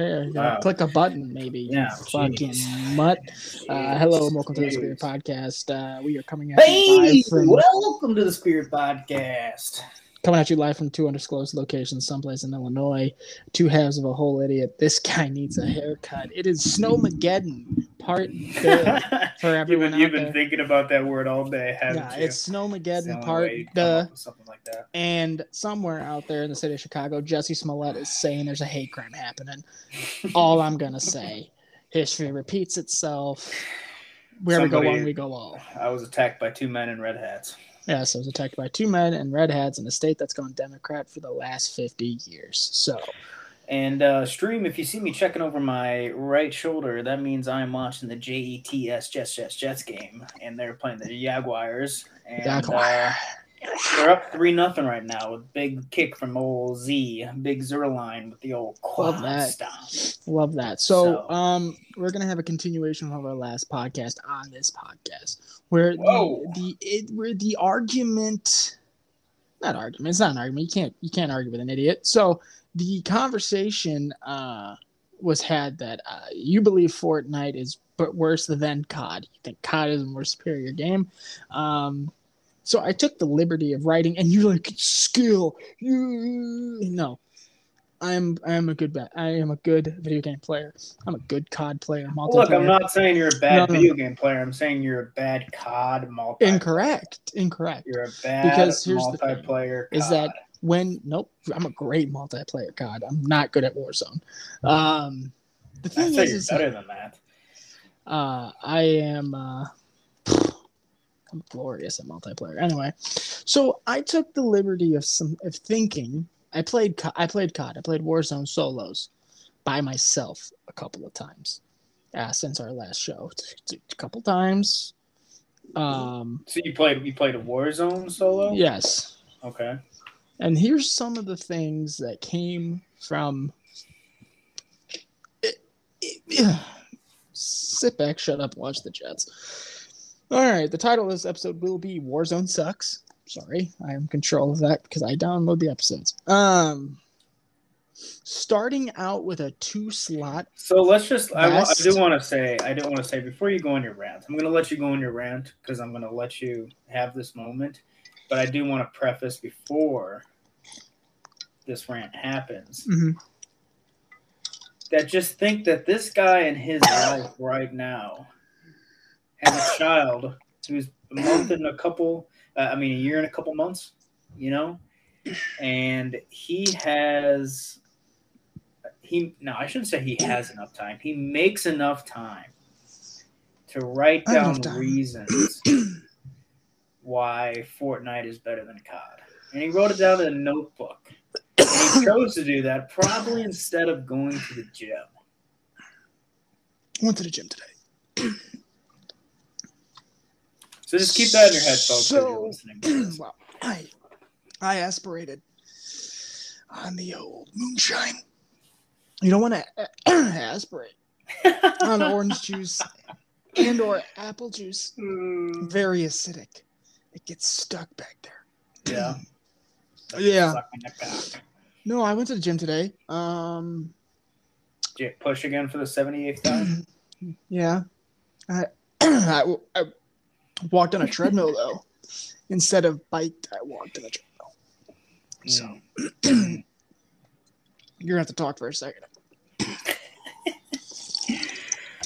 prepare. You Wow. click a button, maybe. Yeah, fucking jeez. mutt. Uh, hello, and welcome to the Jeez. Spirit Podcast. Uh, we are coming at you Hey, live from welcome to the Spirit Podcast. coming at you live from two undisclosed locations, someplace in Illinois. Two halves of a whole idiot. This guy needs a haircut. It is Snowmageddon part for you've everyone been, you've been thinking about that word all day, haven't Yeah, you? it's Snowmageddon part way you'd come the something like that. and somewhere out there in the city of Chicago, Jussie Smollett is saying there's a hate crime happening. All I'm gonna say, history repeats itself. Where we go Somebody- one, we go all. I was attacked by two men in red hats. Yes, I was attacked by two men in red hats in a state that's gone Democrat for the last 50 years. So, And uh, stream, if you see me checking over my right shoulder, that means I'm watching the JETS Jets Jets Jets game, and they're playing the Jaguars. And, Jaguar. Uh, they're up three nothing right now with big kick from old Z, big Zuerlein with the old quad Love that. love that. So, So- um, we're gonna have a continuation of our last podcast on this podcast, where Whoa. the the it, where the argument, not argument, it's not an argument. You can't you can't argue with an idiot. So the conversation uh was had that uh, you believe Fortnite is but worse than COD. You think COD is a more superior game. Um, so I took the liberty of writing, and you're like skill. You no, I'm I'm a good ba- I am a good video game player. I'm a good COD player. Look, I'm not saying you're a bad No, no. video game player. I'm saying you're a bad COD multi. incorrect. Incorrect. You're a bad Because here's the thing, multiplayer. is that when nope, I'm a great multiplayer God, I'm not good at Warzone. Um, the thing is, is better than that. uh, I am uh, I'm glorious at multiplayer. Anyway, so I took the liberty of some of thinking. I played I played COD. I played Warzone solos by myself a couple of times uh, since our last show. A couple times. Um, So you played you played a Warzone solo? yes. Okay. And here's some of the things that came from. Sit back, shut up, watch the Jets. All right, the title of this episode will be Warzone Sucks. Sorry, I am in control of that because I download the episodes. Um, starting out with a two slot. So let's just I, I do want to say I do want to say before you go on your rant. I'm going to let you go on your rant because I'm going to let you have this moment. But I do want to preface before this rant happens Mhm. that just think that this guy in his life right now has a child who's a month and a couple uh, i mean a year and a couple months you know? And he has he no i shouldn't say he has enough time. He makes enough time to write down reasons why fortnite is better than cod and he wrote it down in a notebook and he chose to do that probably instead of going to the gym I went to the gym today. So just keep that in your head, folks. So- I, I aspirated on the old moonshine. You don't want uh, to aspirate on orange juice and or apple juice. Hmm. Very acidic. It gets stuck back there. yeah. Yeah. Sucking it back. No, I went to the gym today. Um, Did you push again for the 78th time? yeah. I, I, I walked on a treadmill though. Instead of biked, I walked on a treadmill. So Mm. you're gonna have to talk for a second.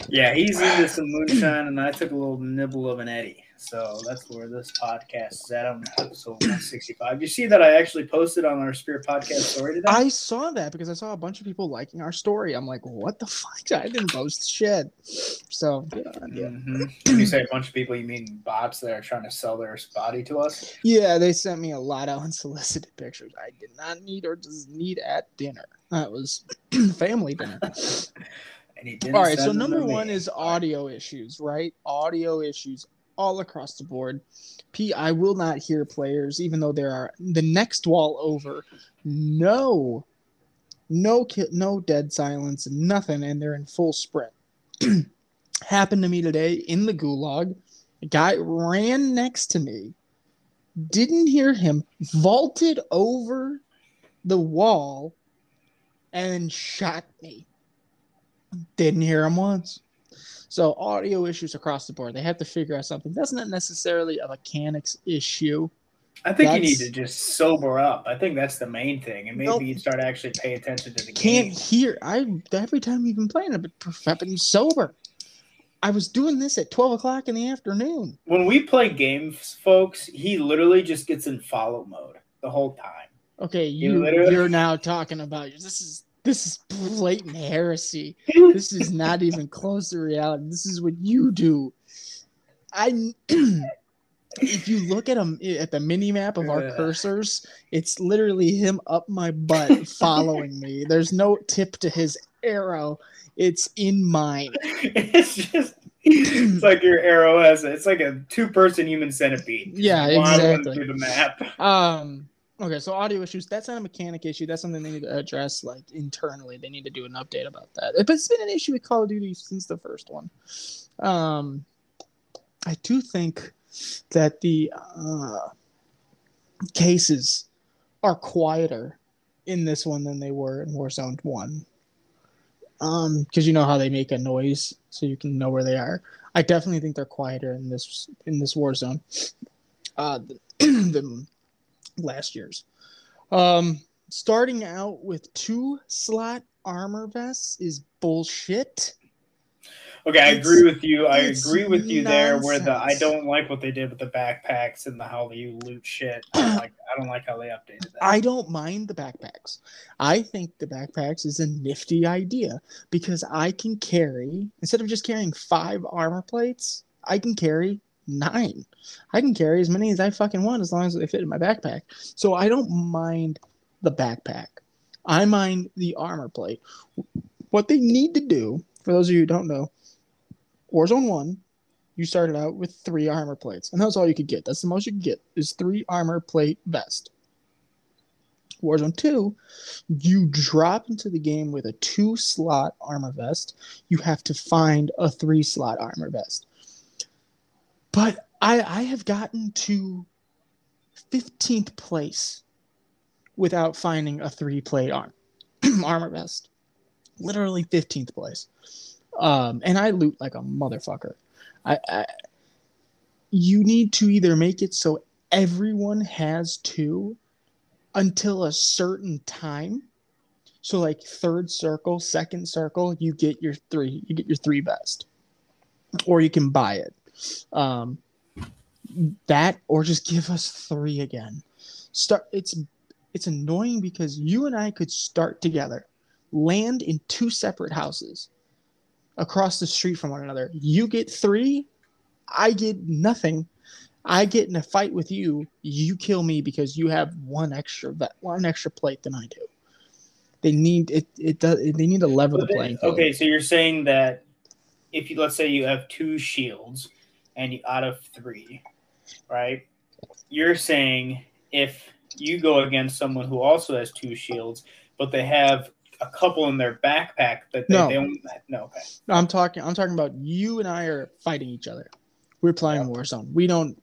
Yeah, he's into some moonshine, and I took a little nibble of an Eddie. So that's where this podcast is at on episode 165. You see that I actually posted on our Spirit Podcast story today? I saw that because I saw a bunch of people liking our story. I'm like, what the fuck? I didn't post shit. So good on you. Mm-hmm. When you say a bunch of people, you mean bots that are trying to sell their body to us? Yeah, they sent me a lot of unsolicited pictures I did not need or just need at dinner. That was family dinner. And he didn't All right, so send them to number one is audio issues, right? Audio issues all across the board. P, I will not hear players, even though there are the next wall over. No, no, ki- no dead silence, nothing, and they're in full sprint. Happened to me today in the gulag. A guy ran next to me, didn't hear him, vaulted over the wall, and shot me Didn't hear him once. So audio issues across the board. They have to figure out something. That's not necessarily a mechanics issue. I think you need to just sober up. I think that's the main thing, and maybe Nope. you'd start to actually pay attention to the game. You Can't hear. I every time you've been playing, I've been, been sober. I was doing this at twelve o'clock in the afternoon. When we play games, folks, he literally just gets in follow mode the whole time. Okay, You you literally- you're now talking about this is this is blatant heresy. This is not even close to reality. This is what you do. I if you look at him at the mini map of our cursors, it's literally him up my butt following me. There's no tip to his arrow. It's in mine. it's just it's like your arrow has it's like a two person human centipede. Yeah, exactly. Through the map. Um. Okay, so audio issues. That's not a mechanic issue. That's something they need to address, like internally. They need to do an update about that. But it's been an issue with Call of Duty since the first one. Um, I do think that the uh, cases are quieter in this one than they were in Warzone One. Um, because you know how they make a noise, so you can know where they are. I definitely think they're quieter in this in this Warzone. Uh, last year's. Um, starting out with two slot armor vests is bullshit. Okay, I It's- agree with you. I agree with you there. Where the I don't like what they did with the backpacks and the how you loot shit. I don't like, I don't like how they updated that. I don't mind the backpacks. I think the backpacks is a nifty idea because I can carry instead of just carrying five armor plates, I can carry nine. I can carry as many as I fucking want as long as they fit in my backpack. So I don't mind the backpack. I mind the armor plate. What they need to do, for those of you who don't know, Warzone 1, you started out with three armor plates, and that's all you could get. That's the most you could get is three armor plate vest. Warzone 2, you drop into the game with a two slot armor vest. You have to find a three slot armor vest. But I, I have gotten to 15th place without finding a three plate arm, armor vest. Literally 15th place. Um, and I loot like a motherfucker. I, I you need to either make it so everyone has two until a certain time. So like third circle, second circle, you get your three, you get your three best. Or you can buy it. Um that or just give us three again. Start it's it's annoying because you and I could start together, land in two separate houses across the street from one another. You get three, I get nothing. I get in a fight with you. You kill me because you have one extra one extra plate than I do. They need it. It does. They need to level the playing field. okay, so you're saying that if you let's say you have two shields and out of three, right? You're saying if you go against someone who also has two shields, but they have a couple in their backpack that they, No. they don't no okay. No, I'm talking. I'm talking about you and I are fighting each other. We're playing Warzone. We don't.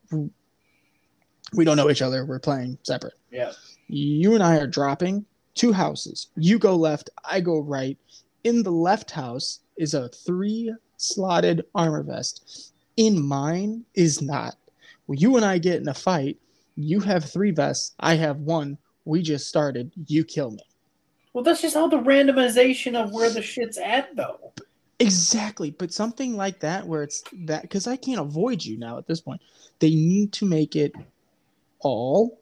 We don't know each other. We're playing separate. Yeah. You and I are dropping two houses. You go left. I go right. In the left house is a three slotted armor vest. In mine is not. When you and I get in a fight, you have three vests. I have one. We just started. You kill me. Well, that's just how the randomization of where the shit's at, though. Exactly, but something like that where it's that because I can't avoid you now at this point. They need to make it all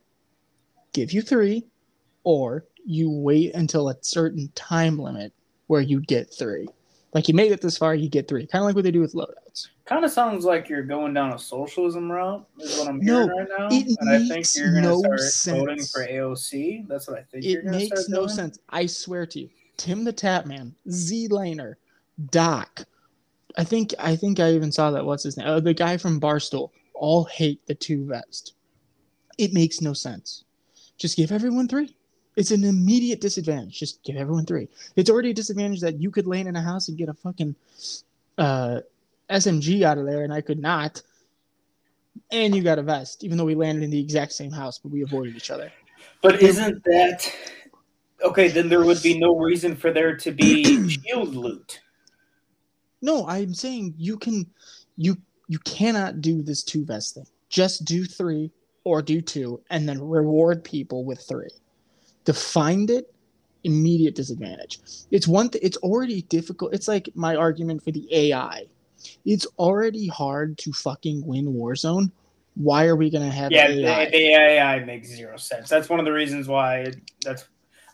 give you three, or you wait until a certain time limit where you get three. Like you made it this far, you get three. Kind of like what they do with loadouts. Kind of sounds like you're going down a socialism route, is what I'm No, hearing right now. it and I think makes you're going to no start voting sense. for AOC. That's what I think you're It makes no doing. sense. I swear to you. Tim the Tatman, Z Laner, Doc. I think I think I even saw that. What's his name? Oh, the guy from Barstool. All hate the two vest. It makes no sense. Just give everyone three. It's an immediate disadvantage. Just give everyone three. It's already a disadvantage that you could land in a house and get a fucking uh, SMG out of there, and I could not. And you got a vest, even though we landed in the exact same house, but we avoided each other. But isn't that okay? Then there would be no reason for there to be shield loot. No, I'm saying you can you you cannot do this two vest thing. Just do three or do two and then reward people with three. To find it, immediate disadvantage. It's one th- it's already difficult. It's like my argument for the AI. It's already hard to fucking win Warzone. Why are we gonna have Yeah, AI? the, the AI makes zero sense. That's one of the reasons why it, that's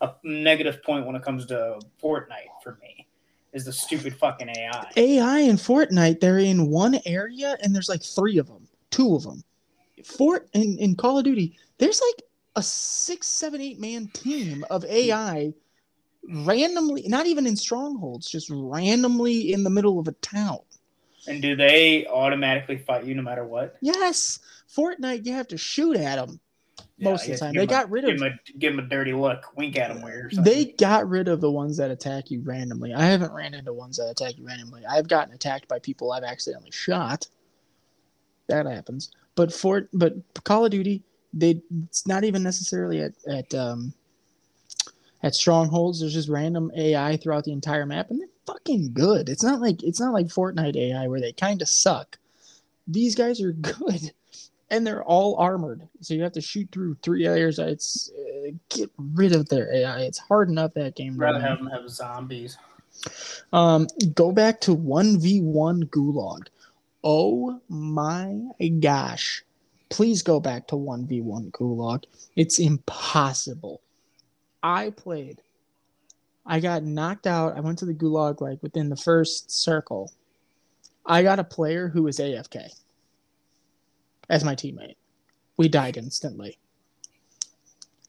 a negative point when it comes to Fortnite for me. Is the stupid fucking AI. AI in Fortnite, they're in one area and there's like three of them, two of them. Fort in, in Call of Duty, there's like a six, seven, eight man team of AI randomly, not even in strongholds, just randomly in the middle of a town. And do they automatically fight you no matter what? Yes, Fortnite, you have to shoot at them most of the time. They got a- rid give them, a, them a dirty look, wink at them weird. Something. they got rid of the ones that attack you randomly. I haven't ran into ones that attack you randomly. I've gotten attacked by people I've accidentally shot. That happens. But for but Call of Duty, they it's not even necessarily at at um at strongholds. There's just random AI throughout the entire map, and they're fucking good. It's not like it's not like Fortnite AI where they kind of suck. These guys are good, and they're all armored. So you have to shoot through three layers. It's uh, get rid of their AI. It's hard enough that game. I'd rather have them have zombies. Um, go back to one v one Gulag. Oh my gosh! Please go back to one v one Gulag. It's impossible. I played. I got knocked out. I went to the Gulag like within the first circle. I got a player who was AFK as my teammate. We died instantly.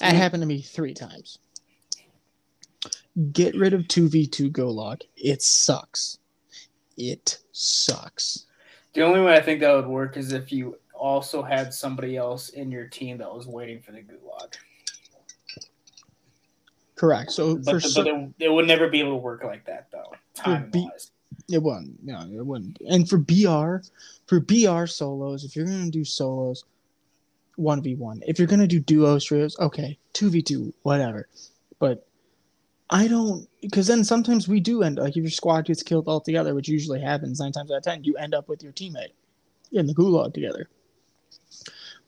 That happened to me three times. Get rid of 2v2 Gulag. It sucks. It sucks. The only way I think that would work is if you also had somebody else in your team that was waiting for the gulag. Correct. So But, for the, so, but it, would never be able to work like that though. Time B- it wouldn't. No, it wouldn't. And for BR, for BR solos, if you're gonna do solos, one v one. If you're gonna do duos, trios, okay, two v two, whatever. But I don't because then sometimes we do end like if your squad gets killed altogether, which usually happens nine times out of ten, you end up with your teammate in the gulag together.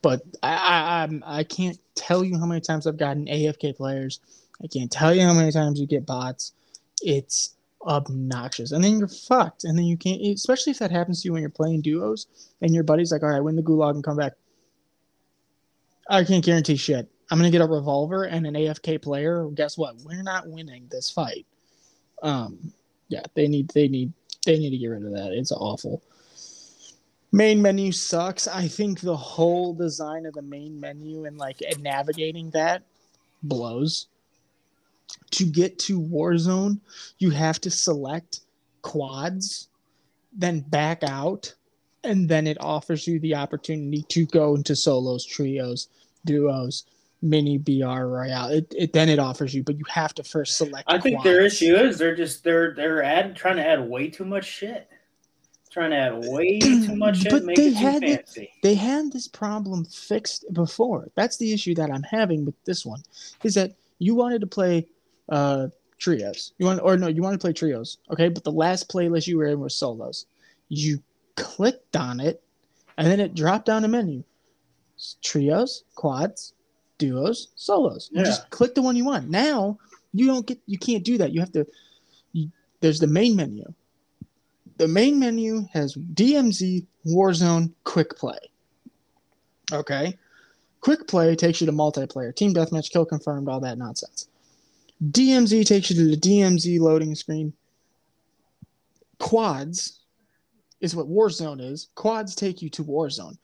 But I I I'm, I can't tell you how many times I've gotten AFK players. I can't tell you how many times you get bots. It's obnoxious, and then you're fucked. And then you can't, especially if that happens to you when you're playing duos, and your buddy's like, "All right, win the gulag and come back." I can't guarantee shit. I'm gonna get a revolver and an AFK player. Guess what? We're not winning this fight. Um, yeah, they need they need they need to get rid of that. It's awful. Main menu sucks. I think the whole design of the main menu and like navigating that blows. To get to Warzone, you have to select quads, then back out, and then it offers you the opportunity to go into solos, trios, duos, mini BR Royale. It, it then it offers you, but you have to first select. I think quads. their issue is they're just they're they're add, trying to add way too much shit. Trying to add way too much shit, But make they had it- they had this problem fixed before. That's the issue that I'm having with this one, is that you wanted to play uh trios. You want or no, you want to play trios, okay? But the last playlist you were in was solos. You clicked on it, and then it dropped down a menu: trios, quads, duos, solos. You Yeah. just click the one you want. Now you don't get, you can't do that. You have to. You, there's the main menu. The main menu has DMZ, Warzone, Quick Play. Okay. Quick Play takes you to multiplayer, team deathmatch, kill confirmed, all that nonsense. DMZ takes you to the DMZ loading screen. Quads is what Warzone is. Quads take you to Warzone.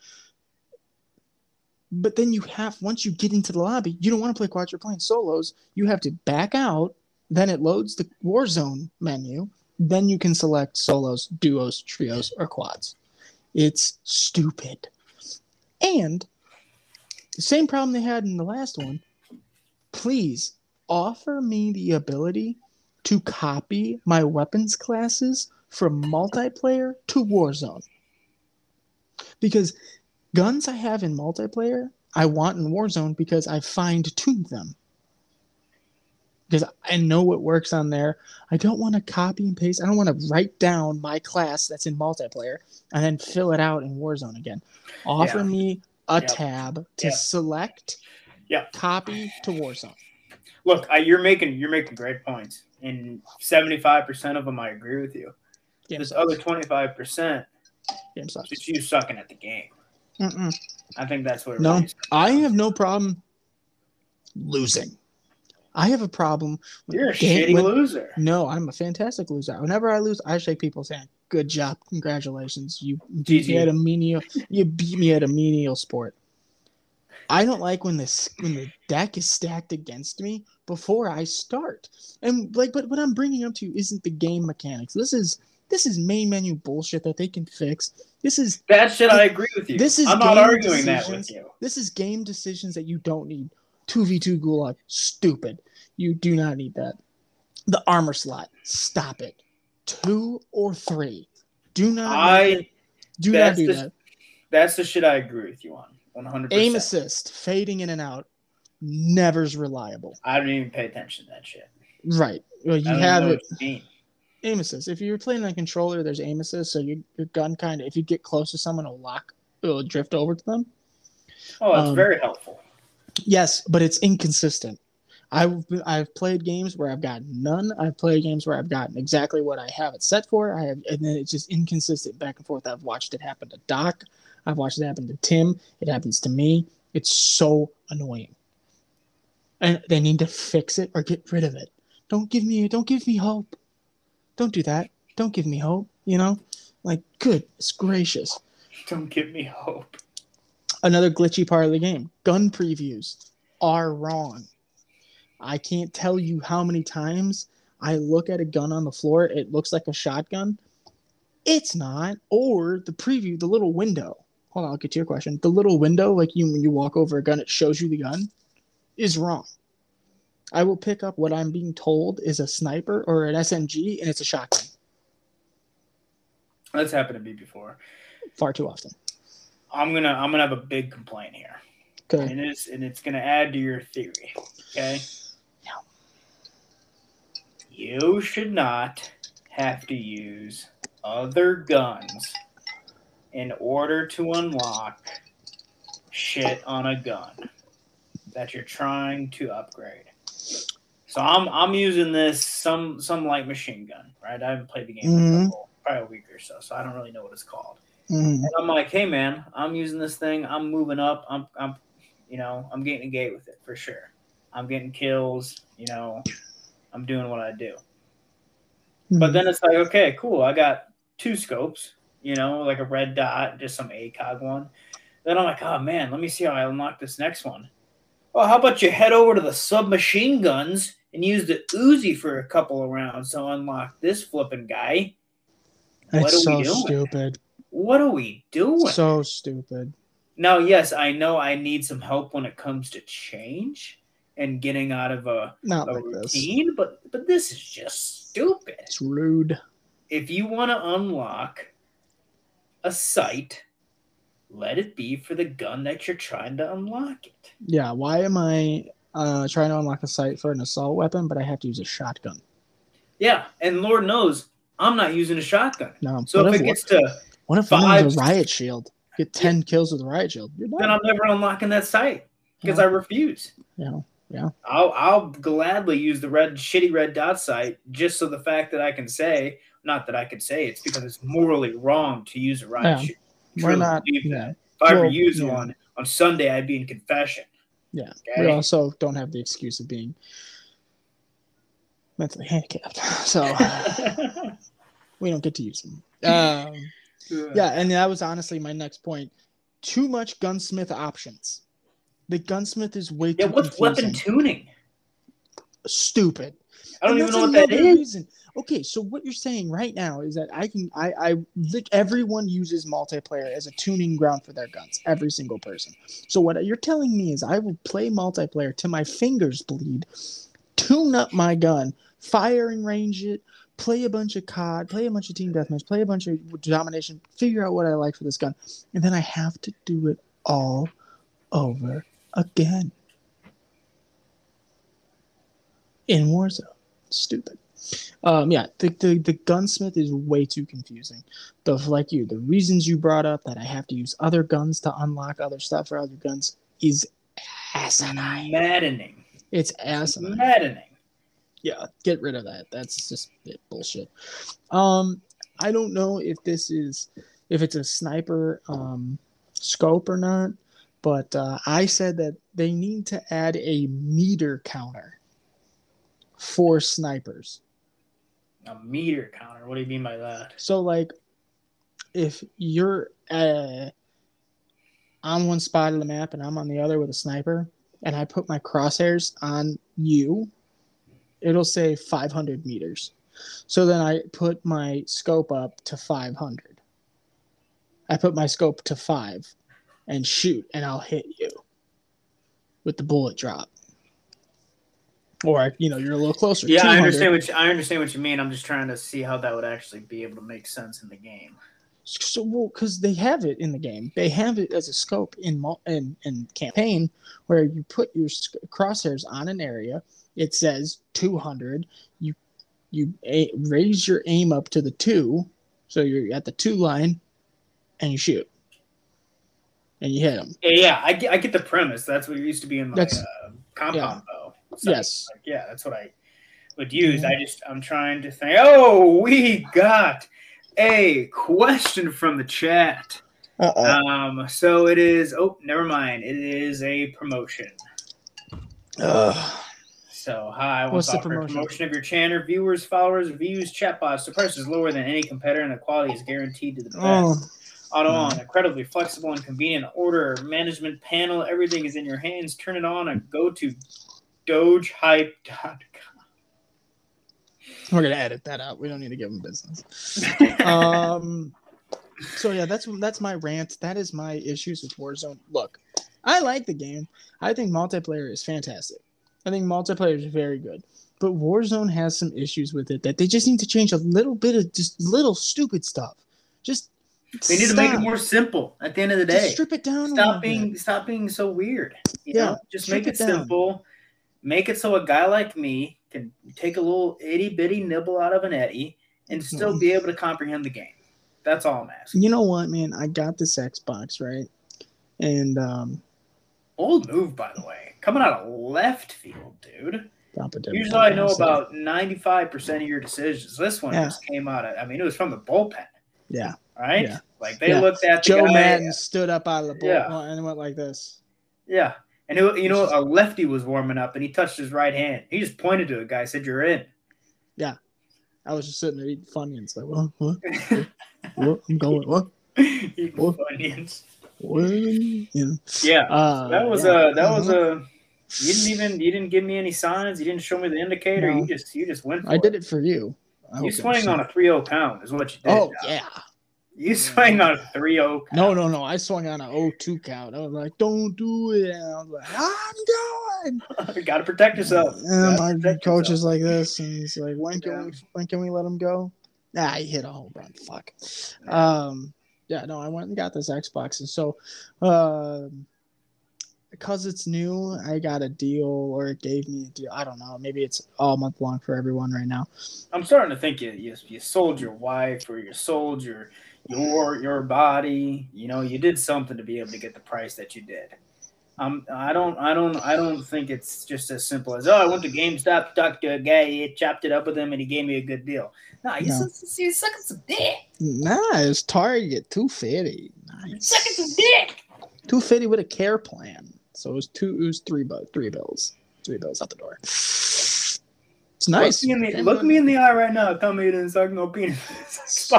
But then you have, once you get into the lobby, you don't want to play quads, you're playing solos. You have to back out. Then it loads the Warzone menu. Then you can select solos, duos, trios, or quads. It's stupid. And the same problem they had in the last one. Please offer me the ability to copy my weapons classes from multiplayer to Warzone. Because guns I have in multiplayer, I want in Warzone because I fine tuned them. because I know what works on there. I don't want to copy and paste. I don't want to write down my class that's in multiplayer and then fill it out in Warzone again. Offer Yeah. me a Yep. tab to Yep. select, Yep. copy to Warzone. Look, I, you're making you're making great points, and seventy five percent of them I agree with you. Game This sucks. other twenty five percent Game sucks. you sucking at the game. Mm-mm. I think that's what. It No, really. I have no problem losing. I have a problem. when you're a game- shitty when- loser. No, I'm a fantastic loser. Whenever I lose, I shake people's hand. Good job, congratulations. You beat me at a menial. You beat me at a menial sport. I don't like when this when the deck is stacked against me before I start. And like, but what I'm bringing up to you isn't the game mechanics. This is this is main menu bullshit that they can fix. This is That shit, I agree with you. This is I'm not arguing that with you. this is game decisions that you don't need. Two v two gulag, stupid. You do not need that. The armor slot, stop it. Two or three. Do not. I do not do the- that. that's the shit I agree with you on. One hundred Aim assist, fading in and out, never's reliable. I don't even pay attention to that shit. Right. Well, you have it. Aim assist. If you're playing on a controller, there's aim assist, so your, your gun kind of, if you get close to someone, it'll lock, it'll drift over to them. Oh, it's Um, very helpful. Yes, but it's inconsistent. I've I've played games where I've gotten none. I've played games where I've gotten exactly what I have it set for. I have, and then it's just inconsistent back and forth. I've watched it happen to Doc. I've watched it happen to Tim. It happens to me. It's so annoying, and they need to fix it or get rid of it. Don't give me don't give me hope. Don't do that. Don't give me hope. You know, like goodness gracious. Don't give me hope. another glitchy part of the game. Gun previews are wrong. I can't tell you how many times I look at a gun on the floor, it looks like a shotgun. It's not. Or the preview, the little window. Hold on, I'll get to your question. The little window, like you when you walk over a gun, it shows you the gun, is wrong. I will pick up what I'm being told is a sniper or an SMG, and it's a shotgun That's happened to me before. far too often. I'm gonna I'm gonna have a big complaint here, Okay. and it's and it's gonna add to your theory. Okay. Yeah. You should not have to use other guns in order to unlock shit on a gun that you're trying to upgrade. So I'm I'm using this some some light machine gun, right? I haven't played the game in Mhm. a couple, probably a week or so, so I don't really know what it's called. Mhm. And I'm like, hey man, I'm using this thing. I'm moving up. I'm, I'm, you know, I'm getting a gate with it for sure. I'm getting kills. You know, I'm doing what I do. But then it's like, okay, cool. I got two scopes. You know, like a red dot, just some ACOG one. Then I'm like, oh man, let me see how I unlock this next one. Well, how about you head over to the submachine guns and use the Uzi for a couple of rounds to unlock this flipping guy? what are so stupid. What are we doing? So stupid. Now, yes, I know I need some help when it comes to change and getting out of a, Not a like this. routine, but but this is just stupid. It's rude. If you want to unlock a sight, let it be for the gun that you're trying to unlock it. Yeah, why am I uh, trying to unlock a sight for an assault weapon, but I have to use a shotgun? Yeah, and Lord knows I'm not using a shotgun. No. So if if, it gets to, what if one five- a riot shield? Get ten kills with a riot shield. You're then. I'm never unlocking that sight because Yeah. I refuse. Yeah, yeah. I'll I'll gladly use the red shitty red dot sight just so the fact that I can say, not that I could say it's because it's morally wrong to use a riot Yeah. shield. We're not. Yeah. If I ever Well, use yeah. one on Sunday, I'd be in confession. Yeah. Okay? We also don't have the excuse of being mentally handicapped, so we don't get to use them. Um, yeah, and that was honestly my next point. Too much gunsmith options. The gunsmith is way Yeah, too what's confusing. weapon tuning? Stupid. I don't And even know what that is. reason. Okay, so what you're saying right now is that I can I I lit- everyone uses multiplayer as a tuning ground for their guns. Every single person. So what you're telling me is I will play multiplayer till my fingers bleed, tune up my gun, firing range it, play a bunch of COD, play a bunch of team deathmatch, play a bunch of domination, figure out what I like for this gun, and then I have to do it all over again. In Warzone. Stupid. Um, yeah, the, the the gunsmith is way too confusing. The like you, the reasons you brought up that I have to use other guns to unlock other stuff or other guns is asinine. Maddening. It's asinine. Maddening. Yeah, get rid of that. That's just bullshit. Um, I don't know if this is if it's a sniper um scope or not, but uh, I said that they need to add a meter counter for snipers. A meter counter. What do you mean by that? So like if you're uh, on one spot of the map and I'm on the other with a sniper and I put my crosshairs on you, it'll say 500 meters. So then I put my scope up to 500. I put my scope to 5 and shoot and I'll hit you with the bullet drop. Or you know, you're a little closer. Yeah, I understand what you, I understand what you mean. I'm just trying to see how that would actually be able to make sense in the game. So, well, because they have it in the game, they have it as a scope in in, in campaign where you put your crosshairs on an area. It says 200. You you a- raise your aim up to the two, so you're at the two line, and you shoot, and you hit them. Yeah, yeah, I get, I get the premise. That's what it used to be in my uh, compound bow. Yes. like, yeah, that's what I would use. I just I'm trying to think. Oh, we got a question from the chat. Uh-oh. Um, so it is. Oh, never mind. It is a promotion. Ugh. So hi, What's the offer a promotion? promotion of your channel, viewers, followers, views, chatbots. The price is lower than any competitor, and the quality is guaranteed to the best. Oh, Auto no. on, incredibly flexible and convenient order management panel. Everything is in your hands. Turn it on and go to dogehype.com. we're gonna edit that out. We don't need to give them business. um so yeah that's that's my rant that is my issues with warzone look i like the game i think multiplayer is fantastic i think multiplayer is very good but warzone has some issues with it that they just need to change a little bit of just little stupid stuff just they need to make it more simple at the end of the Just day. strip it down Stop being bit. stop being so weird. You Yeah, know, just make it, it simple. Make it so a guy like me can take a little itty bitty nibble out of an Eddie and still be able to comprehend the game. That's all I'm asking. you know what man i got this xbox right and um Old move, by the way. Coming out of left field, dude. Usually I know about 95% of your decisions. This one Yeah. just came out of, I mean, it was from the bullpen, yeah right? Yeah. Like they Yeah. looked at the joe guy, Maddon stood up out of the bullpen and went like this Yeah. And it, you know, a lefty was warming up and he touched his right hand. He just pointed to a guy, said, You're in. Yeah, I was just sitting there eating Funyuns. Like, what? What? what? I'm going. What? Eating What? Funyuns. What? Know. Yeah. Uh, That was yeah. a that was a you didn't even you didn't give me any signs, you didn't show me the indicator, No. you just you just went for I did it for you. I You swing on a 3-0 count is what you did. Oh yeah. You swing on a 3-0 count. No, no, no. I swung on a 0-2 count. I was like, "Don't do it." And I was like, "I'm going." you gotta protect yourself. And my protect coach yourself. is like this, and he's like, "When can Yeah. we? When can we let him go?" Nah, he hit a home run. Fuck. Um, yeah, no, I went and got this Xbox, and so, um, because it's new, I got a deal, or it gave me a deal. I don't know. Maybe it's all month long for everyone right now. I'm starting to think you, you you sold your wife or you sold your your your body. You know, you did something to be able to get the price that you did. Um, I don't, I don't, I don't think it's just as simple as oh, I went to GameStop, talked to a guy, he chopped it up with him, and he gave me a good deal. No, you No. sucking some dick, Nah, it's Target two fifty. Nice. sucking some dick. Two fifty with a care plan. So it was two. It was three. bu- Three bills. Three bills out the door. It's nice. Look me, in the, look me in the eye right now. Tell me you didn't suck no penis.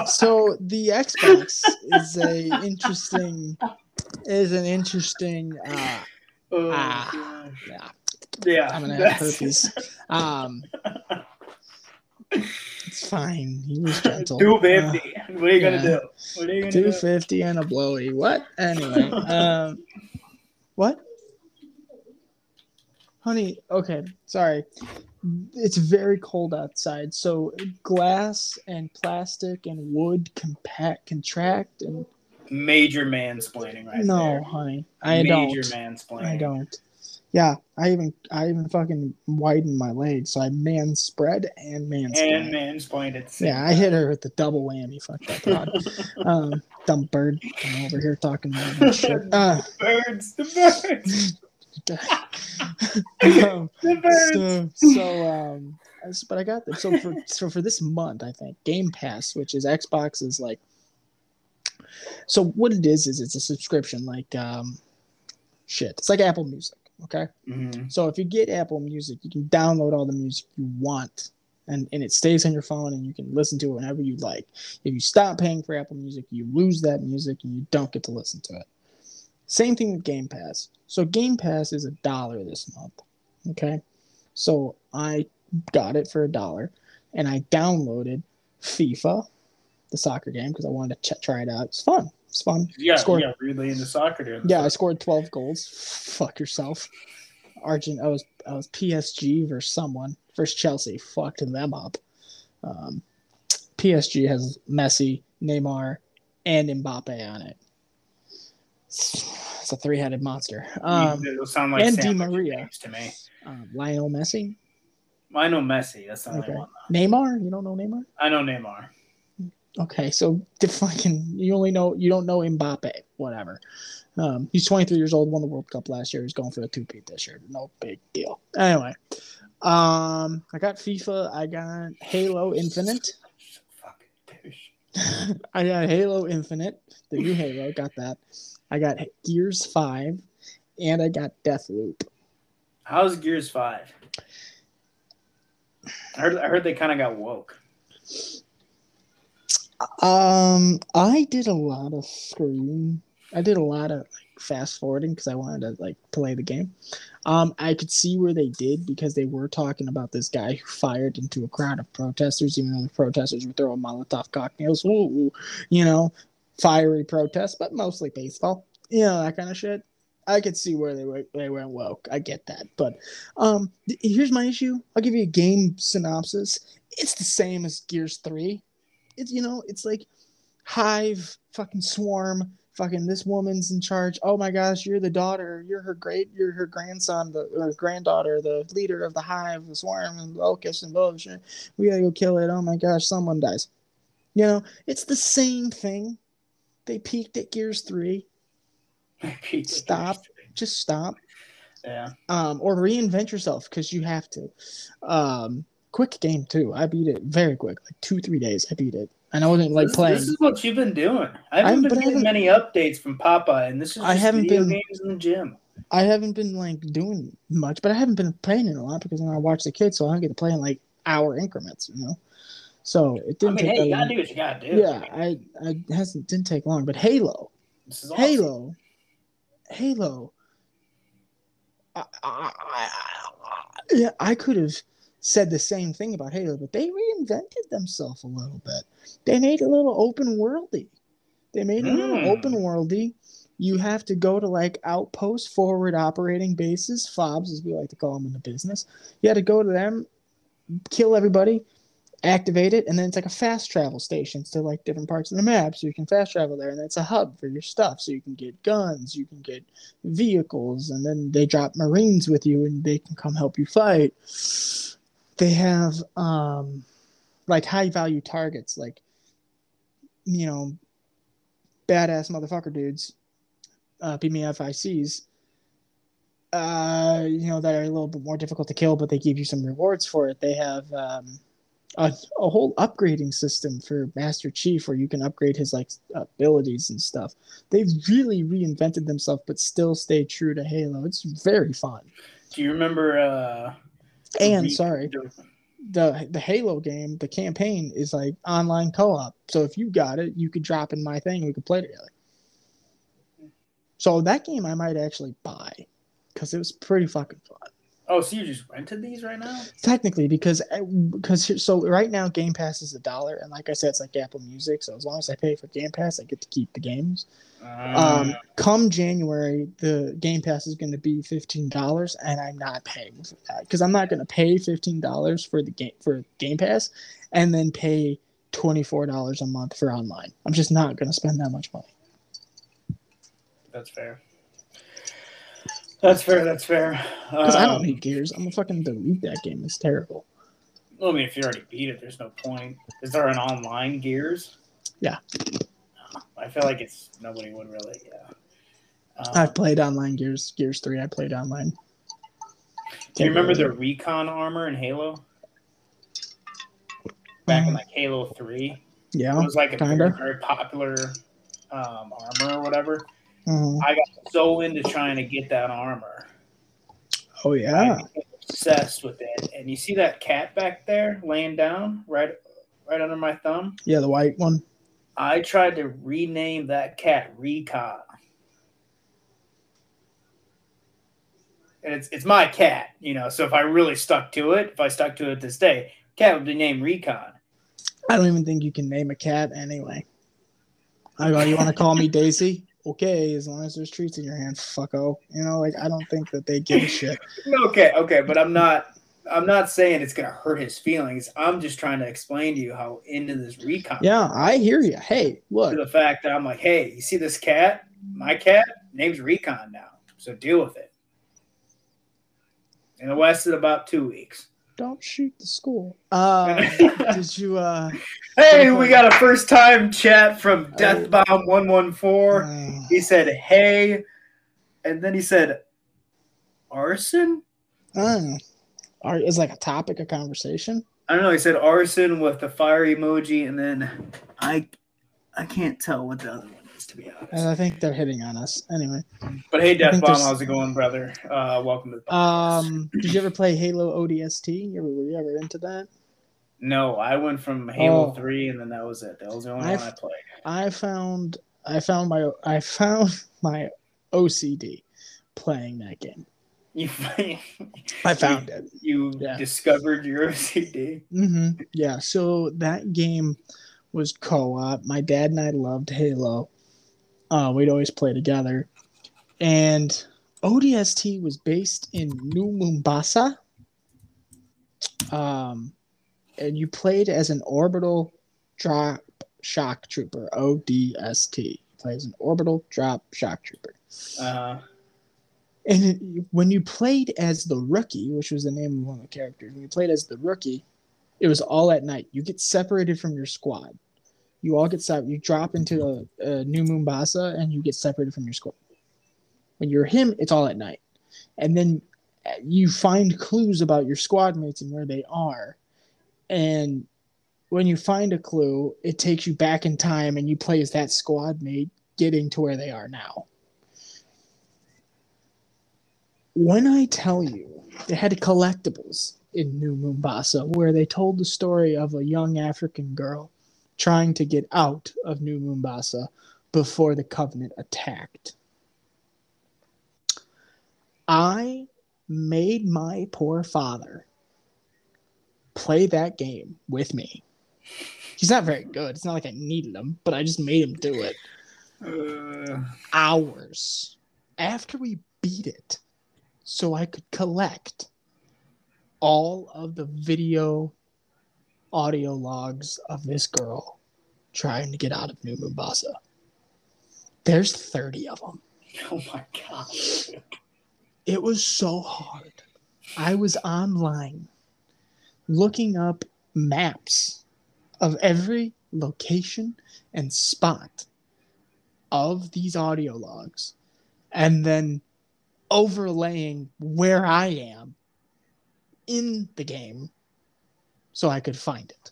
So the Xbox is a interesting. Is an interesting. Uh, oh, Ah. yeah, yeah, I'm gonna have herpes. Um, it's fine. He was gentle. Two Uh, what are you gonna yeah. do? What are you gonna Two do? fifty and a blowy. What? Anyway. Um, what? Honey. Okay. Sorry. It's very cold outside, so glass and plastic and wood compact contract and Major mansplaining right no, there. honey. I Major don't. Major mansplaining. I don't. Yeah, I even I even fucking widened my legs, so I man spread and man And mansplained it. Yeah, I hit her with the double whammy. Fuck that god. um, dumb bird. I'm over here talking about shit. Uh, birds, the birds, um, so so um but i got this so for so for this month i think game pass which is xbox is like so what it is is it's a subscription like um shit it's like apple music okay? Mhm. so if you get apple music you can download all the music you want and, and it stays on your phone and you can listen to it whenever you like. If you stop paying for apple music you lose that music and you don't get to listen to it same thing with Game Pass. So Game Pass is a dollar this month. Okay. So I got it for a dollar and I downloaded FIFA, the soccer game, because I wanted to ch- try it out. It's fun. It's fun. Yeah, Scored- yeah, really into soccer the Yeah, I scored 12 goals. Fuck yourself. Argent, I was I was PSG versus someone versus Chelsea. Fucked them up. Um, PSG has Messi, Neymar, and Mbappe on it. It's, it's a three-headed monster. Um, It'll sound like and Di Maria. to me. um, Lionel Messi, I know Messi. That's the only Okay. one. Neymar. You don't know Neymar? I know Neymar. Okay, so fucking you only know you don't know Mbappe, whatever. Um, he's 23 years old, won the World Cup last year. He's going for a two-peat this year. No big deal. Anyway, um, I got FIFA. I got Halo Infinite. I got Halo Infinite, the new Halo. Got that. I got Gears Five, and I got Deathloop. How's Gears Five? I heard. I heard they kind of got woke. Um, I did a lot of screen. I did a lot of like fast forwarding because I wanted to like play the game. Um, I could see where they did because they were talking about this guy who fired into a crowd of protesters, even though the protesters were throwing Molotov cocktails. Ooh, you know, fiery protests, but mostly peaceful. You know that kind of shit. I could see where they were they went woke. I get that, but um, th- here's my issue. I'll give you a game synopsis. It's the same as Gears Three it's you know it's like hive fucking swarm fucking this woman's in charge oh my gosh you're the daughter you're her great you're her grandson the granddaughter the leader of the hive the swarm and locust and bullshit we gotta go kill it oh my gosh someone dies you know it's the same thing they peaked at gears 3 Stop. just stop Yeah. um, or reinvent yourself because you have to. Um, quick game too. I beat it very quick, like two three days. I beat it, and I wasn't like this, playing. this is what you've been doing. I haven't but been getting haven't- many updates from Papa, and this is I haven't video been- games in the gym. I haven't been like doing much, but I haven't been playing it a lot because I watch the kids, so I don't get to play in like hour increments, you know. So it didn't mean, take hey, you gotta long. do what you gotta do. Yeah, I I hasn't didn't take long, but Halo, This is awesome. Halo, Halo. I, I, I, I- yeah, I could have said the same thing about Halo, but they reinvented themselves a little bit. They made it a little open worldy. They made it a little Mm. open worldy. You have to go to like outpost forward operating bases, FOBs as we like to call them in the business. You had to go to them, kill everybody, activate it, and then it's like a fast travel station to like different parts of the map, so you can fast travel there, and it's a hub for your stuff, so you can get guns, you can get vehicles, and then they drop Marines with you, and they can come help you fight. They have um, like high value targets, like you know, badass motherfucker dudes, uh. Uh, you know that are a little bit more difficult to kill, but they give you some rewards for it. They have um, a, a whole upgrading system for Master Chief where you can upgrade his like abilities and stuff. They've really reinvented themselves, but still stay true to Halo. It's very fun. Do you remember? uh And the- sorry, the the Halo game, the campaign is like online co-op. So if you got it, you could drop in my thing and we could play together. So that game I might actually buy because it was pretty fucking fun. Oh, so you just rented these right now? Technically, because because so right now Game Pass is a dollar, and like I said, it's like Apple Music. So as long as I pay for Game Pass, I get to keep the games. Um, Uh, come January, the Game Pass is going to be fifteen dollars, and I'm not paying for that because I'm not going to pay fifteen dollars for the game for Game Pass, and then pay twenty four dollars a month for online. I'm just not going to spend that much money. that's fair. That's fair. That's fair. Because I don't Um, need Gears. I'm gonna fucking delete that game. It's terrible. I mean, if you already beat it, there's no point. Is there an online Gears? Yeah. I feel like it's nobody would really. Yeah. Um, I've played online Gears. Gears three. I played online. do you remember the recon armor in Halo? Back in like Halo Three, Yeah. it was like a very, very popular um, armor or whatever. Mhm. I got so into trying to get that armor. Oh yeah. Obsessed with it. And you see that cat back there laying down right right under my thumb? Yeah, the white one. I tried to rename that cat Recon. And it's it's my cat, you know. So if I really stuck to it, if I stuck to it this day, cat would be named Recon. I don't even think you can name a cat anyway. I go, you want to call me Daisy? Okay, as long as there's treats in your hand, fucko. Oh. You know, like I don't think that they give a shit. Okay, okay, but I'm not I'm not saying it's gonna hurt his feelings. I'm just trying to explain to you how into this recon. Yeah, I hear you. Hey, To look, the fact that I'm like, hey, you see this cat? My cat name's Recon now. So deal with it. And it lasted about two weeks. Don't shoot the school. Uh, did you? uh Hey, we got a first time chat from Deathbomb114. uh, He said, hey, and then he said, arson? I don't know. Are, is like a topic of conversation? I don't know. He said arson with the fire emoji, and then I I can't tell what the other one is, to be And. I think they're hitting on us. Anyway, But hey, I think Deathbomb, there's- how's it going, brother? Uh, welcome to the podcast. um, did you ever play Halo ODST? You ever, were you ever into that? No, I went from Halo Oh. 3, and then that was it. That was the only I've- one I played. I found I found my I found my OCD playing that game. You, I found it. you Yeah. discovered your OCD. hmm Yeah. So that game was co-op. My dad and I loved Halo. Uh, we'd always play together, and ODST was based in New Mombasa. Um, and you played as an orbital drop shock trooper. ODST. You play as an orbital drop shock trooper. Uh, And it, when you played as the rookie, which was the name of one of the characters, when you played as the rookie, it was all at night. You get separated from your squad. You all get separated. You drop into a, a New Mombasa and you get separated from your squad. When you're him, it's all at night. And then uh, you find clues about your squad mates and where they are. And when you find a clue, it takes you back in time and you play as that squad mate getting to where they are now when I tell you they had collectibles in New Mombasa where they told the story of a young African girl trying to get out of New Mombasa before the Covenant attacked. I made my poor father play that game with me. He's not very good. It's not like I needed him, but I just made him do it uh, hours after we beat it so I could collect all of the video audio logs of this girl trying to get out of New Mombasa. There's 30 of them. oh my god. It was so hard. I was online looking up maps of every location and spot of these audio logs and then overlaying where I am in the game so I could find it.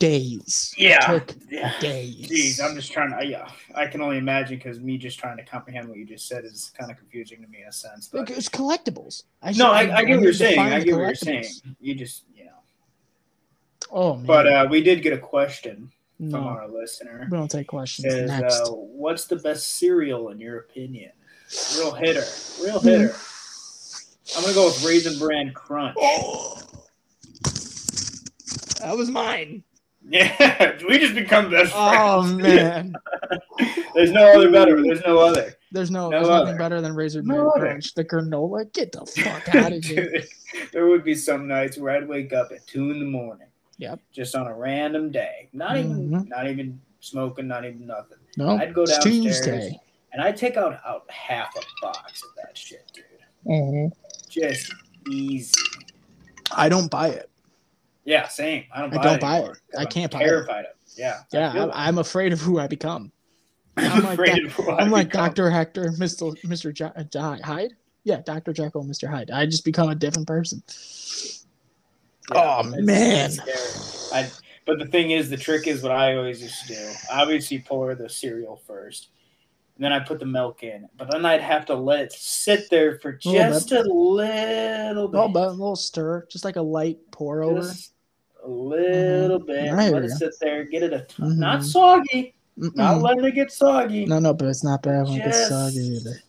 Days. Yeah. Took Yeah. days. Jeez, I'm just trying to. Yeah, I can only imagine because me just trying to comprehend what you just said is kind of confusing to me in a sense. But it's collectibles. I no, should- I, I get what you're saying. I get what you're saying. You just, you know. Oh man. But uh, we did get a question from our listener. we don't take questions. Says, Next. uh, "What's the best cereal in your opinion?" Real hitter, real hitter. I'm gonna go with Raisin Bran Crunch. Oh. That was mine. Yeah, we just become best Oh friends. Oh man. There's no other better. There's no other. There's no, No there's other. nothing better than Razor No Bran. Crunch. The granola. Get the fuck out of here. Dude, there would be some nights where I'd wake up at two in the morning. Yep. Just on a random day. Not even Mhm. not even smoking, not even nothing. No, I'd go downstairs. Tuesday. And I'd take out out half a box of that shit, dude. Mhm. Just easy. I don't buy it. Yeah, same. I don't I buy don't it buy anymore, it. I 'cause can't I'm buy it. terrified of it. Yeah. I Yeah, I'm. I'm afraid of who I become. I'm, I'm like afraid of who I I'm like become. Doctor Hector, Mister Mister J- J- Hyde. Yeah, Doctor Jekyll, Mister Hyde. I just become a different person. Yeah, oh it's- man. it's. I, but the thing is, the trick is what I always used to do. Obviously, pour the cereal first, and then I put the milk in. But then I'd have to let it sit there for Little just a little bit, little bit, a little stir, just like a light pour over. just a little Mhm. bit. Hear Let it ya. sit there, get it a t- Mhm. not soggy, Mm-mm. not letting it get soggy, no, no, but it's not bad when it gets Just- soggy either.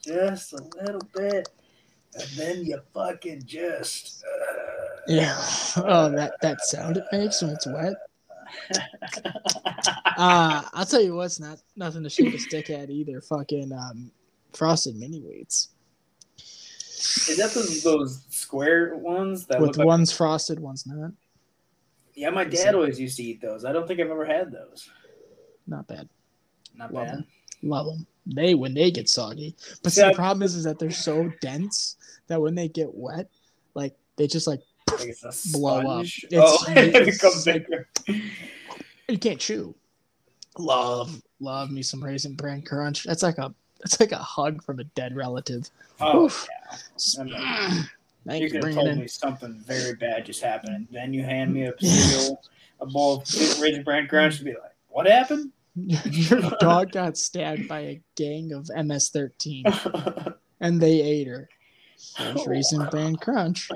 just a little bit, and then you fucking just. uh, Yeah. Oh, that that sound it makes when it's wet. Uh, I'll tell you what's not nothing to shake a stick at either. Fucking um, frosted mini wheats Is that those, those square ones that with look like? one's frosted, one's not. Yeah, my dad always used to eat those. I don't think I've ever had those. Not bad. Not Love bad. them. Love them. They when they get soggy, but see, Yeah. the problem is, is that they're so dense that when they get wet, like they just like Like it's a Blow up. It's- oh, it it's becomes like- bigger. you can't chew. Love, love me some raisin bran crunch. That's like a that's like a hug from a dead relative. Oh, Oof. yeah. Uh, Thank you could have told me something very bad just happened, and then you hand me a cereal, a bowl of Raisin Bran Crunch, and be like, "What happened?" Your dog got stabbed by a gang of MS-13, and they ate her. There's oh. Raisin Bran Crunch.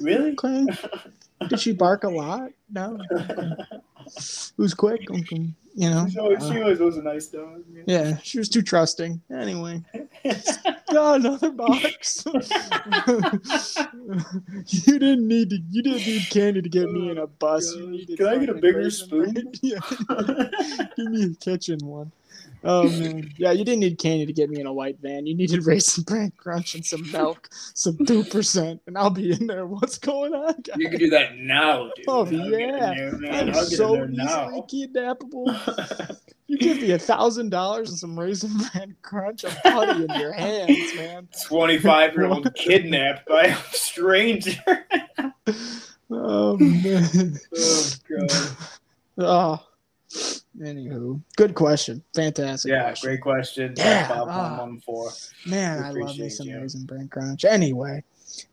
Really? Okay. Did she bark a lot? No. Okay. Who's quick? You know. She always, Uh, she always was a nice dog. man. yeah, she was too trusting. Anyway. Oh, another box. you didn't need to. You didn't need candy to get me in a bus. You needed Can I get a bigger spoon? Bran. Yeah. Give me a kitchen one. Oh man, yeah, you didn't need candy to get me in a white van. You needed raisin bran crunch and some milk, some two percent, and I'll be in there. What's going on, guys? You can do that now, dude. Oh, I'll yeah. there. I'm so easily kidnappable. You give me a thousand dollars and some raisin bran crunch, I'm putty in your hands, man. 25 year old kidnapped by a stranger. Oh man. Oh, God. Oh. Anywho, good question. Fantastic. Yeah, question. great question. Yeah, Bob ah. 114. Man, I love this you. raisin crunch. Anyway,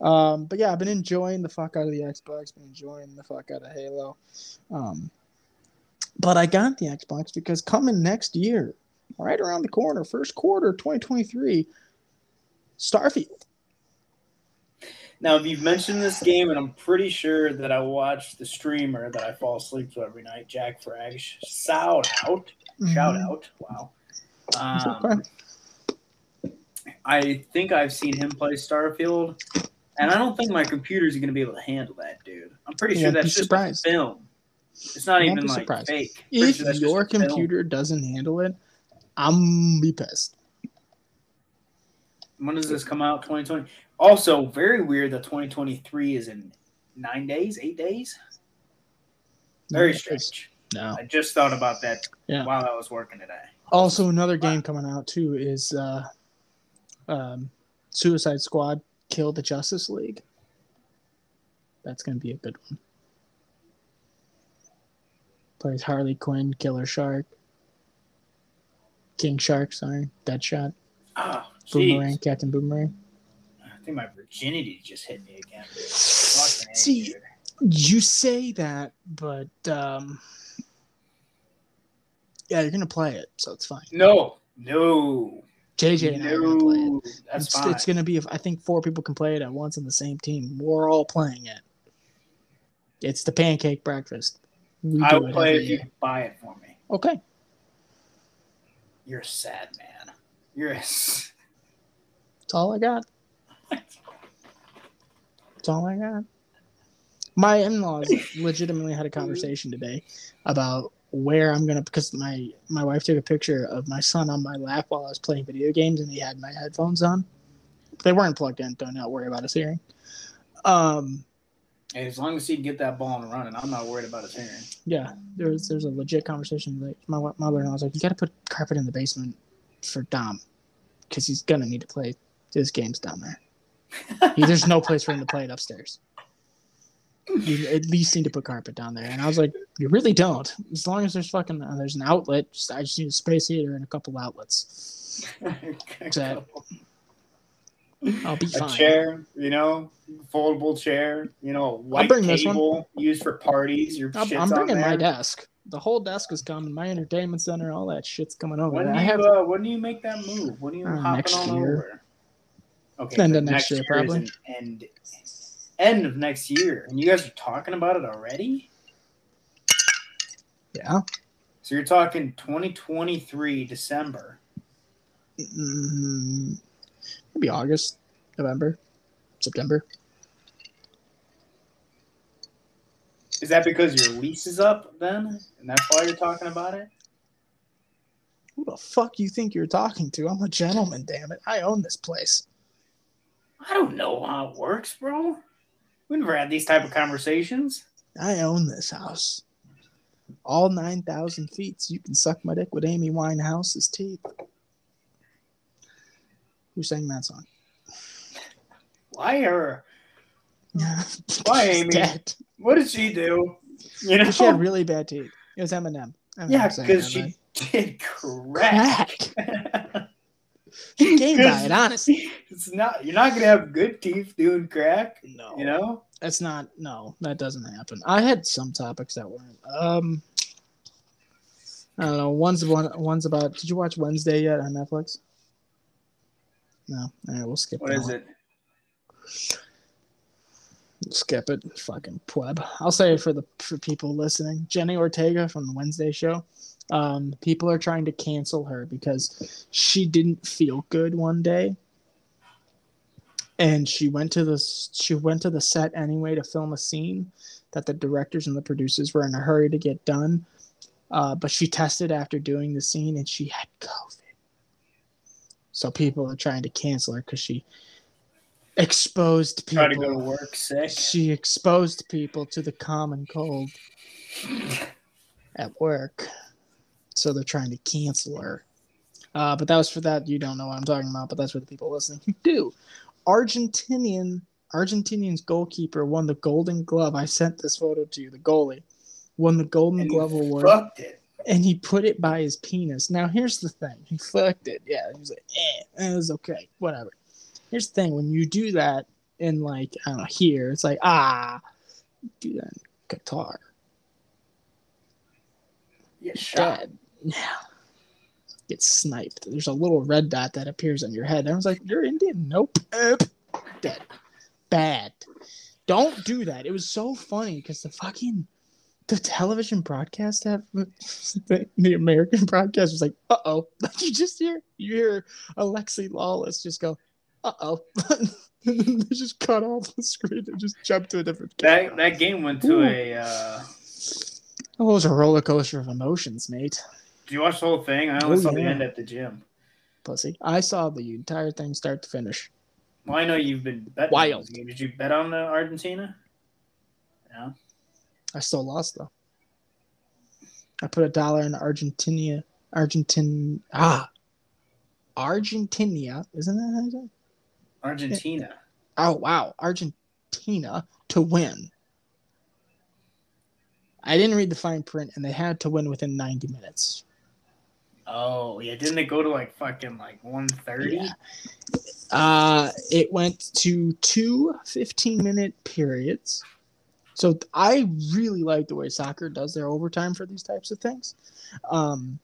um, but yeah, I've been enjoying the fuck out of the Xbox. Been enjoying the fuck out of Halo. Um, but I got the Xbox because coming next year, right around the corner, first quarter 2023, Starfield. Now, you've mentioned this game, and I'm pretty sure that I watched the streamer that I fall asleep to every night, Jack Frag. Shout out. Shout Mhm. out. Wow. Um, okay. I think I've seen him play Starfield, and I don't think my computer's going to be able to handle that, dude. I'm pretty You sure that's just surprised. a film. It's not You even like surprised. fake. Pretty If sure your a film. computer doesn't handle it, I'm be pissed. When does this come out? 2020. Also, very weird that 2023 is in nine days, eight days. Very strange. No. I just thought about that Yeah. while I was working today. Also, another game coming out too is uh, um, Suicide Squad: Kill the Justice League. That's gonna be a good one. Plays Harley Quinn, Killer Shark, King Shark. Sorry, Deadshot, Oh, Boomerang, jeez. Captain Boomerang. I think my virginity just hit me again. See, you say that, but um, yeah, you're gonna play it, so it's fine. No, no, JJ and I are gonna play it. no. That's it's, fine. it's gonna be. I think four people can play it at once on the same team. We're all playing it. It's the pancake breakfast. We I will play if you buy it for me. Okay, You're a sad man. You're a. s- that's all I got. That's all I got. My in-laws legitimately had a conversation today about where I'm gonna because my my wife took a picture of my son on my lap while I was playing video games and he had my headphones on. They weren't plugged in. Don't not worry about his hearing. Um, and As long as he can get that ball and running, I'm not worried about his hearing. Yeah, there's there's a legit conversation. Like my mother-in-law was like, "You got to put carpet in the basement for Dom, because he's gonna need to play his games down there. there's no place for him to play it upstairs. You at least need to put carpet down there." And I was like, "You really don't. As long as there's fucking uh, there's an outlet, just, I just need a space heater and a couple outlets." I'll be a chair, you know, foldable chair, you know, white bring this table used for parties. Your I'm, I'm bringing my desk. The whole desk is coming. My entertainment center, all that shit's coming over. When do I you have uh, when do you make that move? When do you Uh, hopping next on year. over? Okay, End so of next year, is probably. End end of next year, and you guys are talking about it already. yeah. So you're talking 2023 December. Mm, maybe August, November, September. Is that because your lease is up then, and that's why you're talking about it? Who the fuck you think you're talking to? I'm a gentleman, damn it. I own this place. I don't know how it works, bro. We never had these type of conversations. I own this house. All 9,000 feet, so you can suck my dick with Amy Winehouse's teeth. Who sang that song? Why her? Why, Amy? Dead. What did she do? You know, She had really bad teeth. It was Eminem. Eminem yeah, because she did crack. crack. She came by it, honestly. it's not. You're not gonna have good teeth doing crack. No, You know. that's not. No, that doesn't happen. I had some topics that weren't. Um, I don't know. One's one. One's about. Did you watch Wednesday yet on Netflix? No. All right, we'll skip. What that is one. it? Skip it. Fucking pleb. I'll say for the for people listening. Jenny Ortega from the Wednesday show. Um, people are trying to cancel her because she didn't feel good one day, and she went to the she went to the set anyway to film a scene that the directors and the producers were in a hurry to get done. Uh, but she tested after doing the scene and she had COVID. So people are trying to cancel her because she exposed people. Try to go to work sick. She exposed people to the common cold at work. So they're trying to cancel her. Uh, but that was for that. You don't know what I'm talking about, but that's for the people listening who do. Argentinian Argentinian's goalkeeper won the Golden Glove. I sent this photo to you. The goalie won the Golden And Glove award, Fucked it. and he put it by his penis. Now here's the thing: he fucked it. Yeah, he was like, eh, it was okay, whatever. Here's the thing: when you do that in like I don't know here, it's like ah, do that in Qatar. Yeah, shot. Dead. Yeah. Get sniped. There's a little red dot that appears on your head. I was like, You're Indian? Nope. Dead. Bad. Don't do that. It was so funny because the fucking the television broadcast that the, the American broadcast was like, uh oh. You just hear you hear Alexi Lalas just go, uh oh. they just cut off the screen and just jump to a different That that game went to Ooh. a. Uh, Oh, it was a roller coaster of emotions, mate. did you watch the whole thing? I only Oh, saw the end at the gym. Pussy. I saw the entire thing start to finish. Well, I know you've been betting. Wild. game. Did you bet on Argentina? Yeah. I still lost though. I put a dollar in Argentina. Argentin ah Argentina. Isn't that how you say? it? Argentina. Oh wow. Argentina to win. I didn't read the fine print and they had to win within 90 minutes. Oh yeah, didn't it go to like fucking like one thirty? Yeah. Uh, it went to two 15 minute periods. So I really like the way soccer does their overtime for these types of things. Um,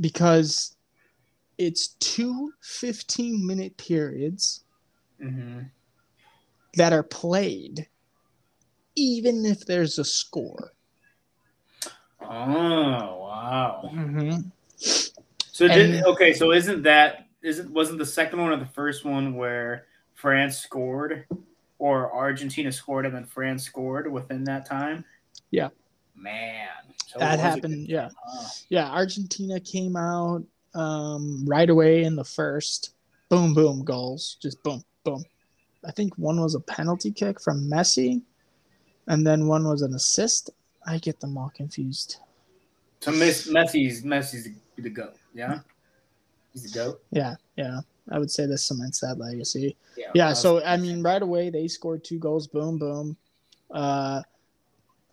because it's two 15 minute periods Mm-hmm. that are played, even if there's a score. Oh wow. Mm-hmm. So did And- okay? So isn't that isn't wasn't the second one or the first one where France scored, or Argentina scored and then France scored within that time? Yeah. Man, so That happened, yeah. huh? Yeah, Argentina came out um, right away in the first. Boom, boom, goals. Just boom, boom. I think one was a penalty kick from Messi, and then one was an assist. I get them all confused. So Miss Messi's Messi's the, goat. Yeah, he's the goat. Yeah, yeah. I would say this cements that legacy. Yeah. Yeah, so I mean, right away they scored two goals. Boom, boom. Uh,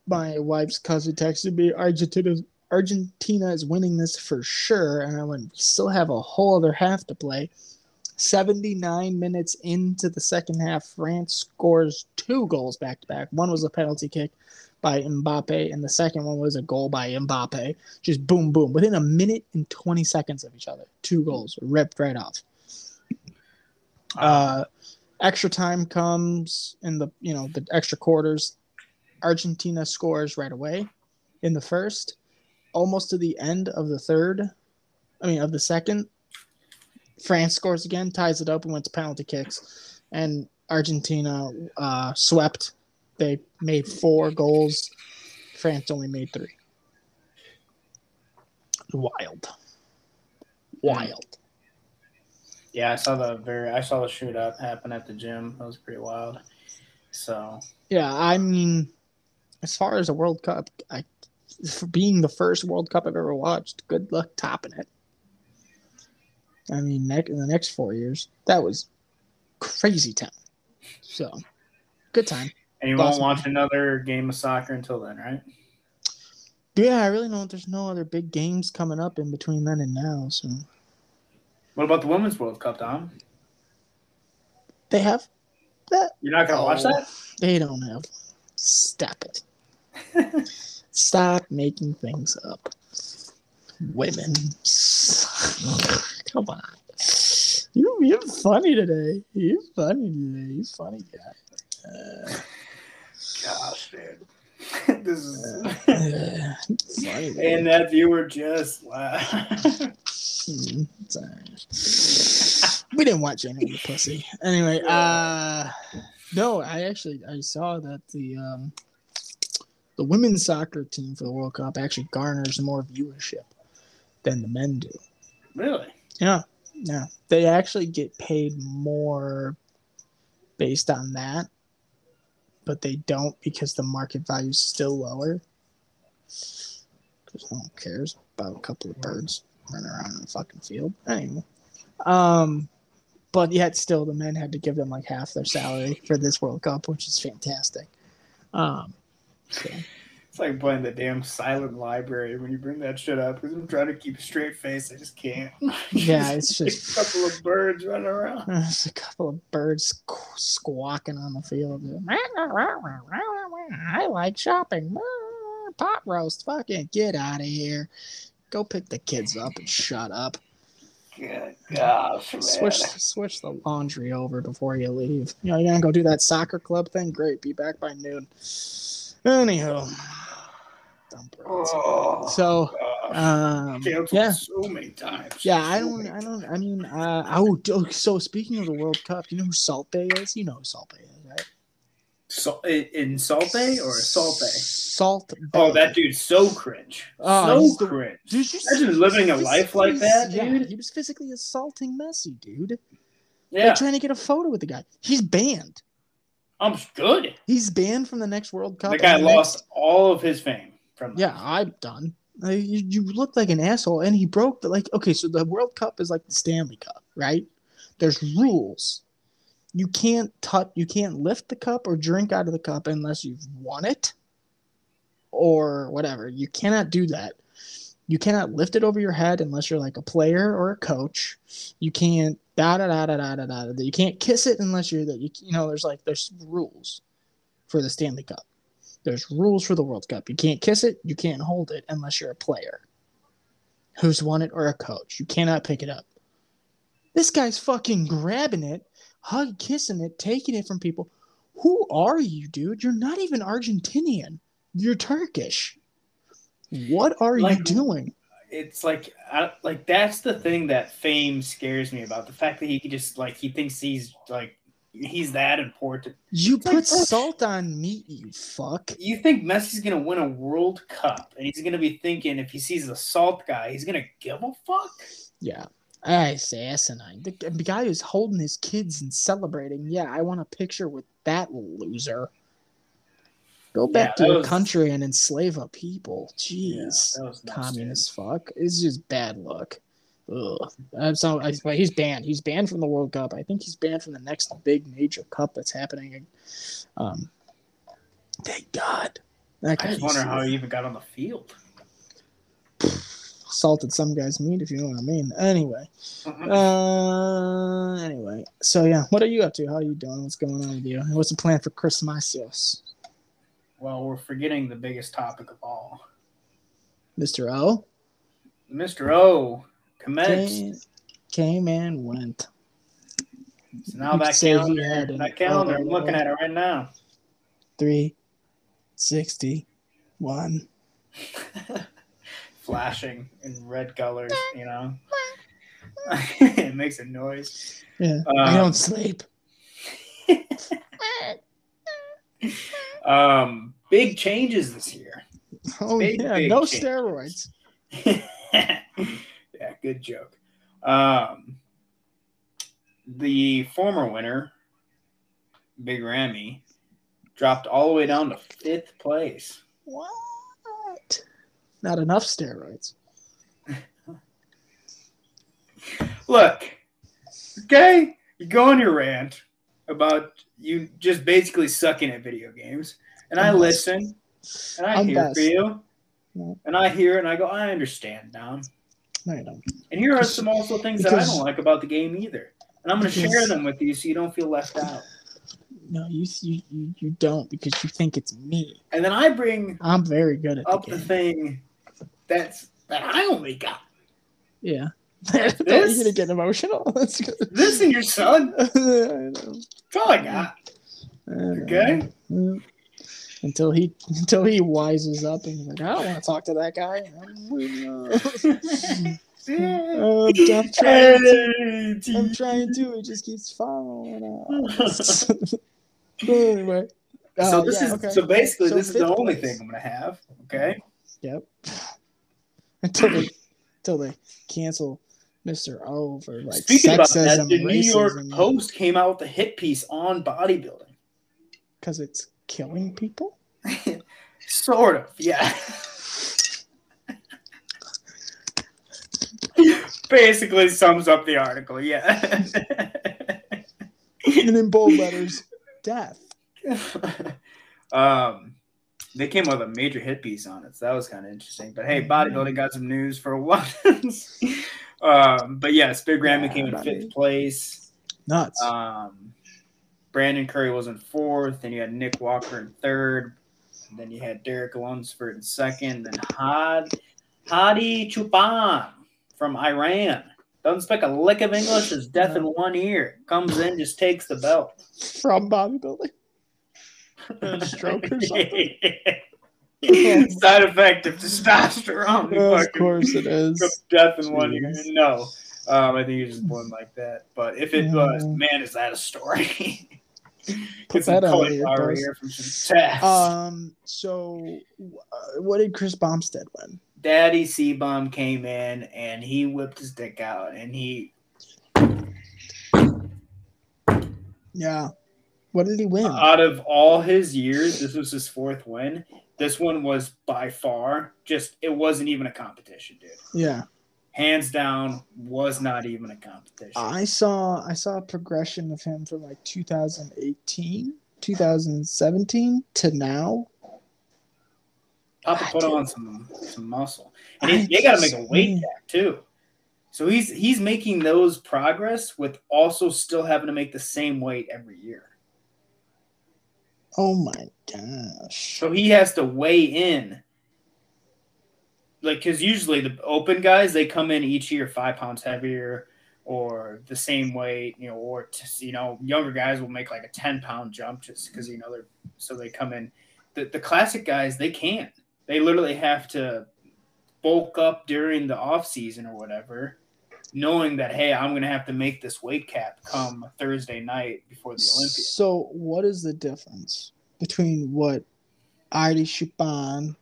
my wife's cousin texted me, Argentina, Argentina is winning this for sure, and I we still have a whole other half to play. Seventy-nine minutes into the second half, France scores two goals back to back. One was a penalty kick by Mbappe, and the second one was a goal by Mbappe. Just boom, boom, within a minute and twenty seconds of each other, two goals ripped right off. Uh, extra time comes in the you know the extra quarters. Argentina scores right away in the first, almost to the end of the third. I mean of the second. France scores again, ties it up, and went to penalty kicks, and Argentina uh, swept. They made four goals. France only made three. Wild, wild. yeah, I saw the very I saw the shootout happen at the gym. That was pretty wild. So Yeah, I mean, as far as a World Cup, I, for being the first World Cup I've ever watched, good luck topping it. I mean, ne- in the next four years, that was crazy time. So, good time. and you won't watch another game of soccer until then, right? Yeah, I really don't. there's no other big games coming up in between then and now. So What about the Women's World Cup, Tom? they have that. You're not gonna watch Oh, that? They don't have. Stop it. Stop making things up. Women. Come on. You, you're funny today. You're funny today. You're funny guy. Uh, Gosh, dude. this is uh, funny and that viewer just laughed. It's all right. we didn't watch any of the pussy. Anyway, uh no, I actually I saw that the um the women's soccer team for the World Cup actually garners more viewership than the men do. really? Yeah. Yeah. They actually get paid more based on that, but they don't because the market value is still lower. Because no one cares about a couple of birds running around in the fucking field. Anyway. Um but yet still the men had to give them like half their salary for this World Cup, which is fantastic. Um so It's like playing the damn silent library when you bring that shit up because I'm trying to keep a straight face. I just can't. Yeah, it's just- a couple of birds running around. There's a couple of birds squawking on the field. I like shopping. Pot roast. Fucking get out of here. Go pick the kids up and shut up. Good gosh, man. Switch switch the laundry over before you leave. You know, you're gonna go do that soccer club thing? Great. Be back by noon. Anywho. Oh, So um yeah. so many times. Yeah, I don't. I don't. I mean, uh, oh, so speaking of the World Cup, you know who Salt Bae is? You know who Salt Bae is, right? So, in Salt Bae or Salt Bae? Salt Bae. Oh, that dude's so cringe. Oh, so the- cringe. Dude, you Imagine living a life like that, Yeah, dude. he was physically assaulting Messi, dude. Yeah, They're trying to get a photo with the guy. He's banned. I'm good. He's banned from the next World Cup. The guy lost next- all of his fame from that. Yeah, I'm done. You, you look like an asshole, and he broke the like. Okay, so the World Cup is like the Stanley Cup, right? There's rules. You can't touch. You can't lift the cup or drink out of the cup unless you've won it, or whatever. You cannot do that. You cannot lift it over your head unless you're like a player or a coach. You can't da da da da da da da. You can't kiss it unless you're that. You, you know, there's like there's rules for the Stanley Cup. There's rules for the World Cup. You can't kiss it, you can't hold it unless you're a player who's won it or a coach. You cannot pick it up. This guy's fucking grabbing it, hug kissing it, taking it from people. Who are you, dude? You're not even Argentinian. You're Turkish. What are you doing? It's like, I, like that's the thing that fame scares me about. The fact that he could just like he thinks he's like he's that important. You It's put bro, salt on meat, you fuck. You think Messi's gonna win a World Cup, and he's gonna be thinking if he sees the salt guy, he's gonna give a fuck. Yeah. I say asinine. The, the guy who's holding his kids and celebrating. Yeah, I want a picture with that loser. Go back Yeah, to your was- country and enslave a people. Jeez. nice, Communist fuck. It's just bad luck. Ugh. I'm so, I, he's banned. He's banned from the World Cup. I think he's banned from the next big major cup that's happening. Um, thank God. I just wonder how he even got on the field. salted some guy's meat, if you know what I mean. Anyway, uh, anyway. So yeah, what are you up to? How are you doing? What's going on with you? What's the plan for Christmas, well, we're forgetting the biggest topic of all. Mister O? Mr. O commenced. Came, came and went. So now that calendar, that calendar, I'm looking at it right now. Three sixty one. Flashing in red colors, you know. it makes a noise. Yeah, I Um, don't sleep. Um, big changes this year. Oh big, yeah, big no change. steroids. yeah, good joke. Um, the former winner, Big Ramy, dropped all the way down to fifth place. What? Not enough steroids. Look, okay, you go on your rant about you just basically sucking at video games, and I listen, and I I'm hear best. for you, and I hear and I go, I understand now. No, you don't. And here are some also things that I don't like about the game either, and I'm going to share them with you so you don't feel left out. No, you, you you you don't because you think it's me. And then I bring I'm very good at up the the thing that's that I only got. Yeah. This- you gonna get emotional? This and your son. I know. That's all I got. I. Okay. Yeah. Until he until he wises up and he's like, I don't want to talk to that guy. Oh, I'm trying to. I'm trying to. It just keeps following us. anyway. uh, so this yeah, is okay. so basically So this is the only place. thing I'm gonna have. Okay. Yep. until they until they cancel Mr. O for like Speaking about that, the New York Post came out with a hit piece on bodybuilding. because it's killing people. Sort of, yeah. Basically sums up the article, yeah. and in bold letters, death. um, they came with a major hit piece on it, so that was kind of interesting. But hey, bodybuilding got some news for once. Um, but yes, Big Ramy Yeah, came in buddy. fifth place. Nuts. Um, Brandon Curry was in fourth. Then you had Nick Walker in third. And then you had Derek Lunsford in second. Then Had Hadi Choopan from Iran. Doesn't speak a lick of English. Is deaf in one ear. Comes in, just takes the belt. From bodybuilding. A stroke or something. Side effect of testosterone. You of course it is. Death in one ear. Jeez. No. Um, I think was just born like that. But if it was, Mm. man, is that a story? Put Get some cauliflower here from some tests. Um. So, uh, what did Chris Bumstead win? Daddy C-Bomb came in and he whipped his dick out and he Yeah. What did he win? out of all his years, this was his fourth win. This one was by far just it wasn't even a competition, dude. yeah. Hands down, was not even a competition. I saw I saw a progression of him from like 2018, 2017 to now. Papa I put can't- on some some muscle, and he, they got to make a weight back too. So he's he's making those progress with also still having to make the same weight every year. Oh my gosh. So he has to weigh in. Like, because usually the open guys they come in each year five pounds heavier or the same weight, you know, or t- you know younger guys will make like a ten pound jump just because you know they're so they come in. The the classic guys they can't. They literally have to bulk up during the off season or whatever, knowing that hey, I'm gonna have to make this weight cap come Thursday night before the Olympia. So, what is the difference between what Artie Choopan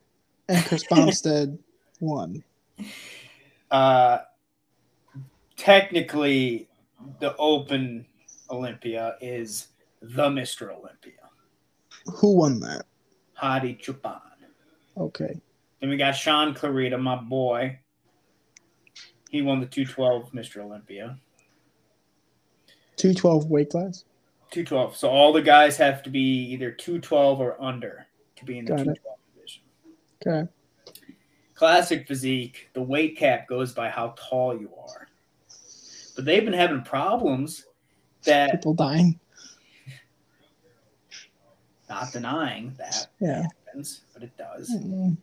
and Chris Bumstead won? uh, technically the Open Olympia is the Mr. Olympia. Who won that? Hadi Choopan. Okay. Then we got Shaun Clarida, my boy. He won the 212 Mr. Olympia. 212 weight class. 212. So all the guys have to be either 212 or under to be in the Got it. 212 division. Okay. Classic physique, the weight cap goes by how tall you are. But they've been having problems that, People dying. not denying that Yeah. happens, but it does. Mm.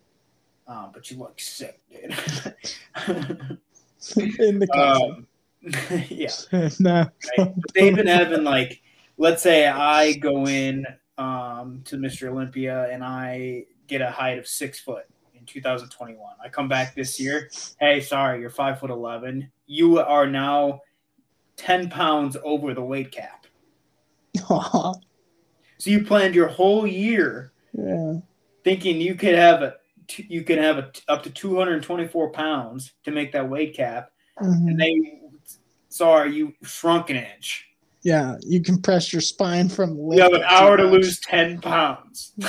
Um, but you look sick, dude. In the um, yeah. no. right? They've been having like, let's say I go in um, to Mr. Olympia and I get a height of six foot in 2021. I come back this year. Hey, sorry, you're five foot eleven. You are now ten pounds over the weight cap. So you planned your whole year yeah. thinking you could have a you can have a, up to 224 pounds to make that weight cap, Mhm. and they sorry you shrunk an inch. Yeah. You compress your spine from. You have an hour to lose 10 pounds.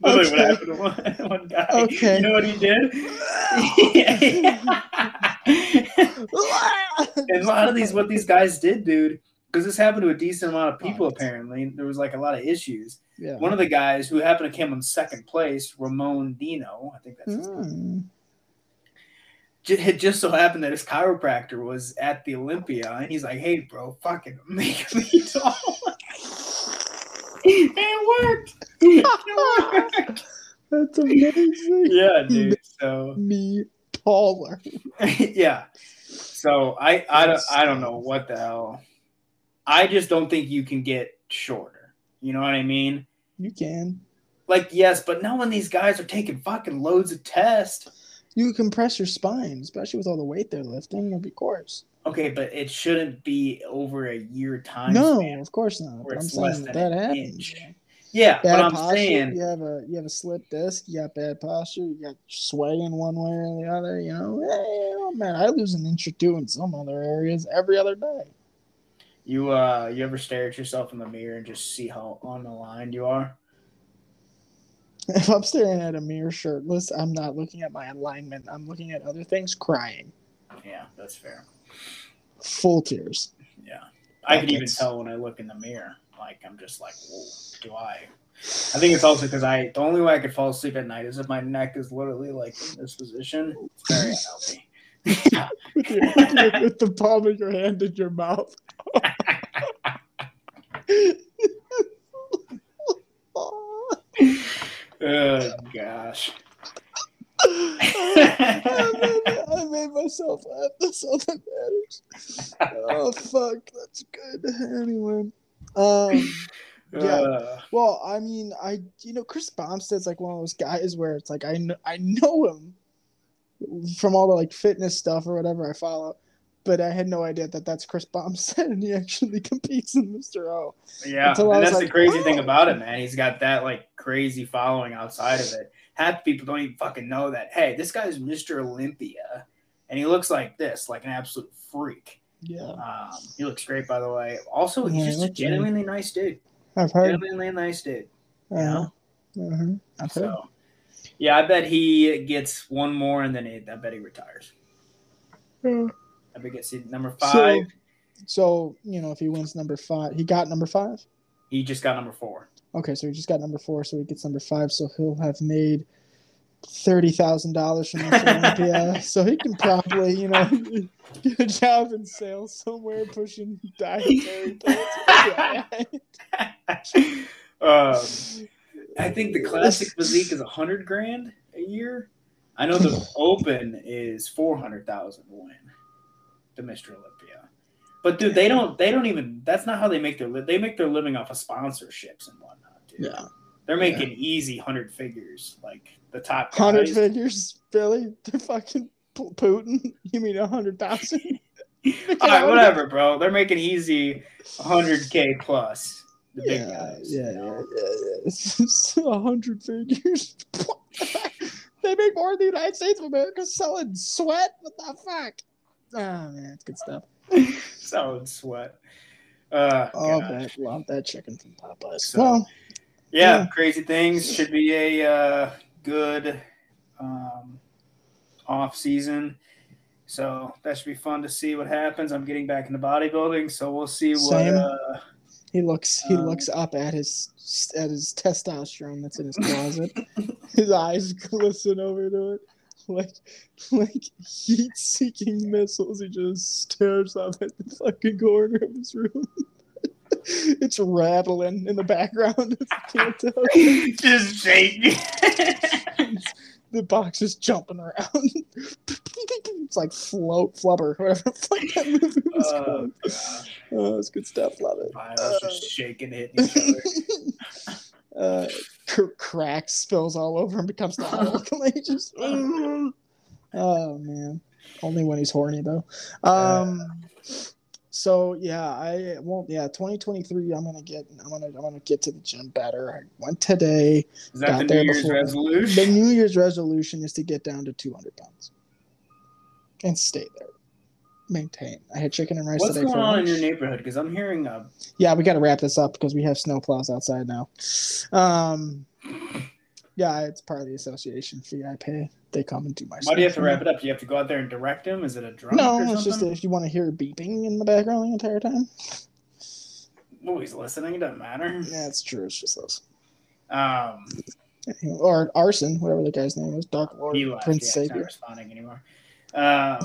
Literally what Okay. happened to one, one guy. Okay. You know what he did? and a lot of these, what these guys did, dude, because this happened to a decent amount of people, apparently. There was like a lot of issues. yeah. One of the guys who happened to come in second place, Ramon Dino, I think that's his Mm. ju- it just so happened that his chiropractor was at the Olympia, and he's like, "Hey, bro, fucking make me tall." it worked. It worked. That's amazing. yeah, dude. So Me taller. yeah. So I I don't I don't know what the hell. I just don't think you can get shorter. You know what I mean? You can. Like yes, but now when these guys are taking fucking loads of tests, You compress your spine, especially with all the weight they're lifting. Of course. okay, but it shouldn't be over a year time. No, of course not. But I'm saying than that happens. inch. Yeah, Bad but I'm posture. saying You have a you have a slip disc. You got bad posture. You got swaying one way or the other. You know, hey, oh man, I lose an inch or two in some other areas every other day. You uh you ever stare at yourself in the mirror and just see how unaligned you are? If I'm staring at a mirror shirtless, I'm not looking at my alignment. I'm looking at other things, crying, Yeah, that's fair. full tears. Yeah. I can even tell when I look in the mirror. Like I'm just like, whoa, do I? I think it's also because I the only way I could fall asleep at night is if my neck is literally like in this position. It's very unhealthy. with, your, with, with the palm of your hand in your mouth. Oh gosh. I, made, I made myself laugh. That's all that matters. Oh fuck, that's good. Anyway, um, Yeah. Uh, well, I mean, I you know Chris Bumstead's like one of those guys where it's like I know I know him from all the like fitness stuff or whatever I follow, but I had no idea that that's Chris Bumstead and he actually competes in Mr. O. yeah, Until and was that's the like, crazy thing oh. about it, man. He's got that like crazy following outside of it. Half the people don't even fucking know that. Hey, this guy's Mr. Olympia, and he looks like this, like an absolute freak. Yeah, Um, he looks great, by the way. Also, he's Yeah, just a look, man. genuinely nice dude. I've heard. Genuinely nice dude. Uh, know? uh-huh. I've heard. So, yeah, I bet he gets one more, and then he, I bet he retires. Yeah. I he gets number five. so you know, if he wins number five, he got number five. he just got number four. Okay, so he just got number four, so he gets number five, so he'll have made thirty thousand dollars from this Olympia. So he can probably, you know, get a job in sales somewhere pushing dietary. Um, I think the classic physique is a hundred grand a year. I know the open is four hundred thousand to win the Mr. Olympia. But dude, they don't they don't even that's not how they make their li- they make their living off of sponsorships and whatnot, dude. Yeah, They're making easy hundred figures, like the top hundred figures, Billy. They're fucking Putin. You mean a hundred thousand? All right, whatever, bro. They're making easy hundred k plus the big Yeah, guys. yeah, you yeah, know? yeah, yeah. It's a hundred figures. they make more in the United States of America selling sweat. What the fuck? Oh man, it's good stuff. Solid sweat. Uh, Oh, bet love that chicken from Popeyes. So- well, yeah, Yeah. crazy things should be a uh, good um, off season. So that should be fun to see what happens. I'm getting back into bodybuilding, so we'll see what. Same. Uh, He looks he Um, looks up at his at his testosterone that's in his closet. his eyes glisten over to it. Like like heat seeking missiles. He just stares up at the fucking corner of his room. it's rattling in the background. if you can't tell. just shaking. the box is jumping around. it's like float flubber, whatever the fuck that movie was oh, called. gosh. Oh, it's good stuff. Love it. Viol's just shaking, hitting each other. Uh, cr- crack spills all over and becomes the Hulk. Like, just, oh man, only when he's horny though. Um, so yeah, I won't. Yeah, 2023. I'm gonna get. I'm gonna. I'm gonna get to the gym better. I went today. Is that the New Year's before- resolution? The New Year's resolution is to get down to 200 pounds and stay there. Maintain. I had chicken and rice What's today going for on in your neighborhood? Because I'm hearing uh, Yeah, we got to wrap this up because we have snow plows outside now. Um, yeah, it's part of the association fee I pay. They come and do my. Why do you have to wrap it up? Do you have to go out there and direct them? Is it a drunk No, or it's just something? if you want to hear beeping in the background the entire time. He's listening. It doesn't matter. Yeah, it's true. It's just those. Um, Or arson, whatever the guy's name is, Dark Lord. Prince yeah, he's not Savior. responding anymore. Um,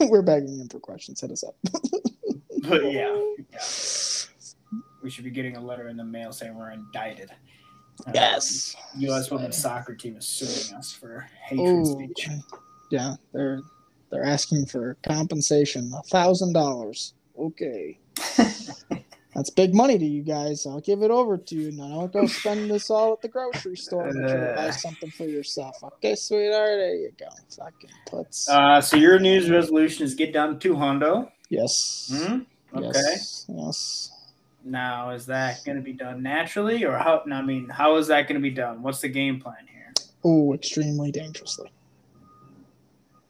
We're begging him for questions. Hit us up. but yeah, yeah, we should be getting a letter in the mail saying we're indicted. Um, Yes. U.S. women's soccer team is suing us for hatred Oh, speech. yeah. They're they're asking for compensation, a thousand dollars. Okay. That's big money to you guys. I'll give it over to you. Now don't go spend this all at the grocery store. To buy Uh. something for yourself. Okay, sweetheart. There you go. Fucking puts. Uh, so your New Year's resolution is get down to two hundo. yes. Hmm? Okay. Yes. Yes. Now, is that going to be done naturally, or how? I mean, how is that going to be done? What's the game plan here? Oh, extremely dangerously.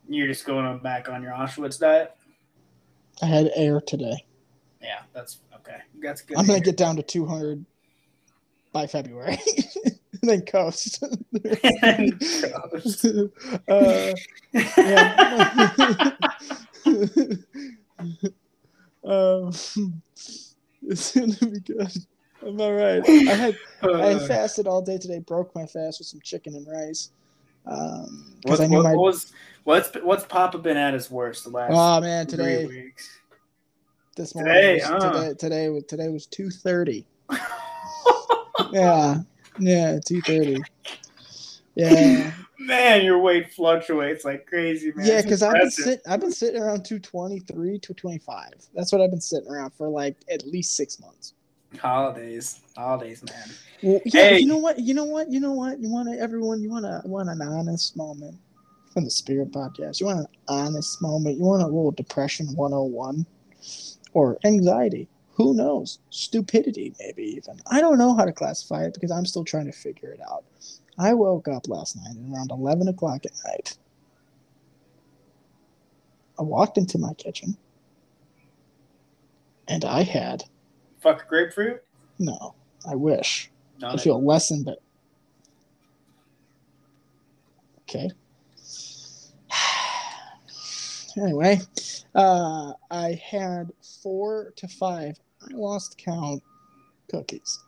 You're just going on back on your Auschwitz diet. I had air today. Yeah, that's okay. That's good. I'm gonna get down to 200 by February, and then coast. Gross. uh, yeah. um, it's gonna be good. I'm all right. I had I Uh, fasted all day today. Broke my fast with some chicken and rice. Um, because I knew what, my. what was what's what's Papa been at his worst the last Oh man, today. three weeks? This morning Today, was, huh? today today was today was two thirty. Yeah, yeah, two thirty. Yeah, Man, your weight fluctuates like crazy, man. yeah, because I've been sitting, I've been sitting around 223, 225. That's what I've been sitting around for like at least six months. holidays, holidays, man. Well, yeah, Hey. you know what? You know what? You know what? You want to, everyone, you want to, want an honest moment from the Spirit Podcast. You want an honest moment. You want a little depression 101 or anxiety. Who knows? Stupidity, maybe even. I don't know how to classify it because I'm still trying to figure it out. I woke up last night at around 11 o'clock at night. I walked into my kitchen and I had, Fuck grapefruit. no, I wish. Done I it. feel less but okay. Anyway, uh, I had four to five. I lost count. Cookies,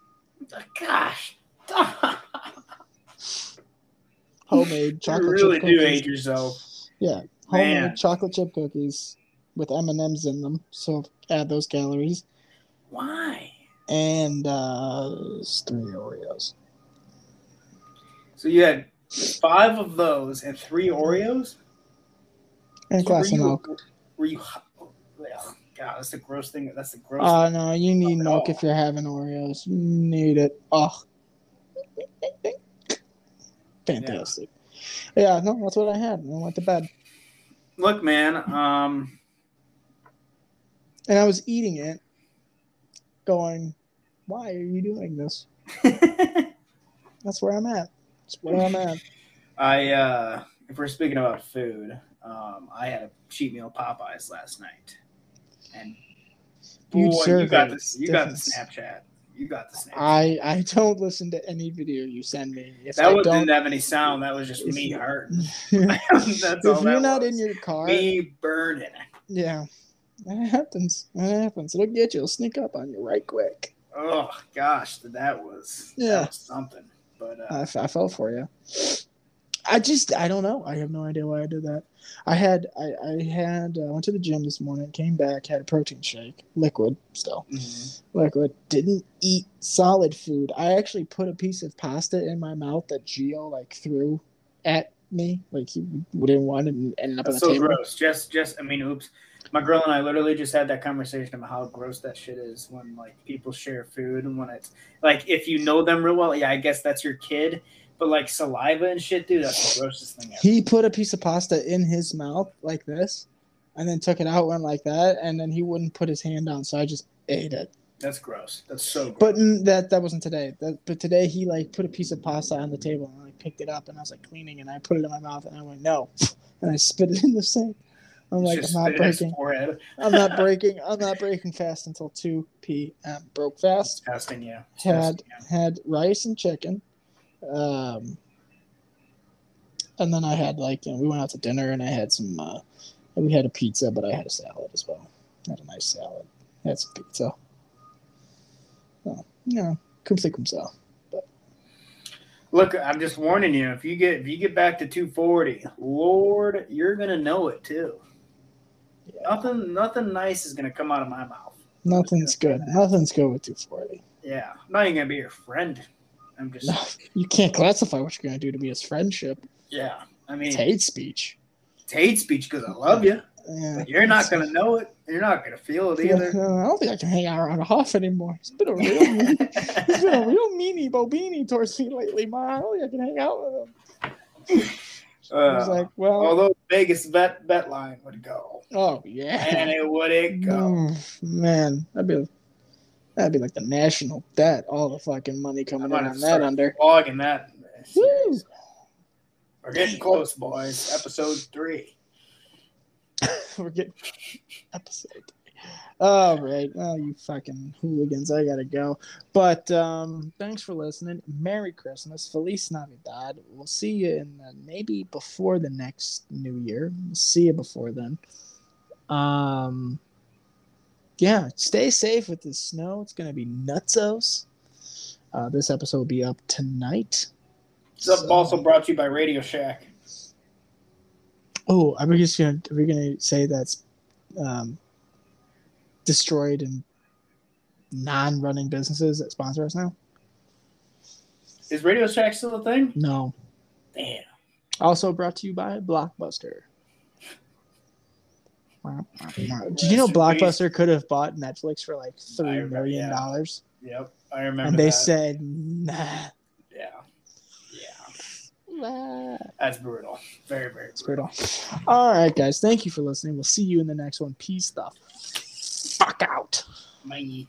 Gosh, homemade chocolate. Chip cookies. You really chip do cookies. age yourself. Yeah, homemade Man. chocolate chip cookies with M and M's in them. So add those calories Why? and uh, three Oreos. So you had five of those and three Oreos. And a glass of milk. Were you? Ugh, God, that's the gross thing. That's the gross. Oh no, you need milk if you're having Oreos. You need it. Oh, fantastic. Yeah. no, that's what I had. I went to bed, Look, man. Um, and I was eating it, going, "Why are you doing this?" That's where I'm at. That's where I'm at. I uh, if we're speaking about food, um, I had a cheat meal Popeyes last night, and boy, you got this. You got the Snapchat. You got the Snapchat. I I don't listen to any video you send me. If that one didn't have any sound. That was just if me hurting. if all you're not was. in your car, me burning. yeah, that happens. That happens. It'll get you. It'll sneak up on you right quick. Oh gosh, that was Yeah. that was something. But uh, I, I fell for you. I just I don't know. I have no idea why I did that. I had I I had uh, went to the gym this morning, came back, had a protein shake, liquid still, mhm. liquid. Didn't eat solid food. I actually put a piece of pasta in my mouth that Gio like threw at me, like he didn't want it and ended up on that's the so table. gross. Just just I mean, oops. My girl and I literally just had that conversation about how gross that shit is when like people share food and when it's like if you know them real well, yeah, I guess that's your kid. But like saliva and shit, dude, that's the grossest thing ever. He put a piece of pasta in his mouth like this, and then took it out, went like that, and then he wouldn't put his hand down, so I just ate it. That's gross. That's so gross. But that that wasn't today. That, but today he like put a piece of pasta on the table and I like, picked it up and I was like cleaning and I put it in my mouth and I went no, and I spit it in the sink. I'm like I'm not spit in his breaking. I'm not breaking. I'm not breaking fast until two p.m. Broke fast. Disgusting, yeah. Had Disgusting, yeah. had rice and chicken, um, and then I had like you know, we went out to dinner and I had some. Uh, we had a pizza, but I had a salad as well. Had a nice salad. Had some pizza. Oh, yeah, cum say cum ça. Look, I'm just warning you. If you get if you get back to 240, Lord, you're gonna know it too. Yeah. Nothing nothing nice is gonna come out of my mouth. Nothing's good. Nothing's good with 240. Yeah, I'm not even gonna be your friend. I'm just No, you can't classify what you're going to do to me as friendship. yeah. I mean, It's it's hate speech. hate speech because I love you, Yeah. but you're not gonna know it. You're not gonna feel it either. I don't think I can hang out around Huff anymore. He's been a real, he's been a real meanie bobini towards me lately, ma. I don't think I can hang out with him. I was Uh, like, well, although Vegas bet bet line would go, oh yeah, and it would it go. Mm, man, that'd be that'd be like the national debt. All the fucking money coming in on that under. vlogging that. Woo! We're getting close, boys. Episode three. We're getting episode. All right. Oh, you fucking hooligans. I gotta go. But um, thanks for listening. Merry Christmas. Feliz Navidad. We'll see you in the, maybe before the next New Year. We'll see you before then. Um, yeah. Stay safe with the snow. It's gonna be nutsos. Uh, this episode will be up tonight. This So- also brought to you by Radio Shack. Oh, are we just gonna are we gonna say that's um, destroyed and non-running businesses that sponsor us now? Is Radio Shack still a thing? No. Damn. Also brought to you by Blockbuster. Wow. Did you know Rest in Blockbuster could have bought Netflix for like I three remember, million yeah. dollars, Yep, I remember. and they that. said nah. yeah, yeah, that's brutal. Very, very It's brutal. brutal. All right, guys. Thank you for listening. We'll see you in the next one. Peace the fuck out. Bye.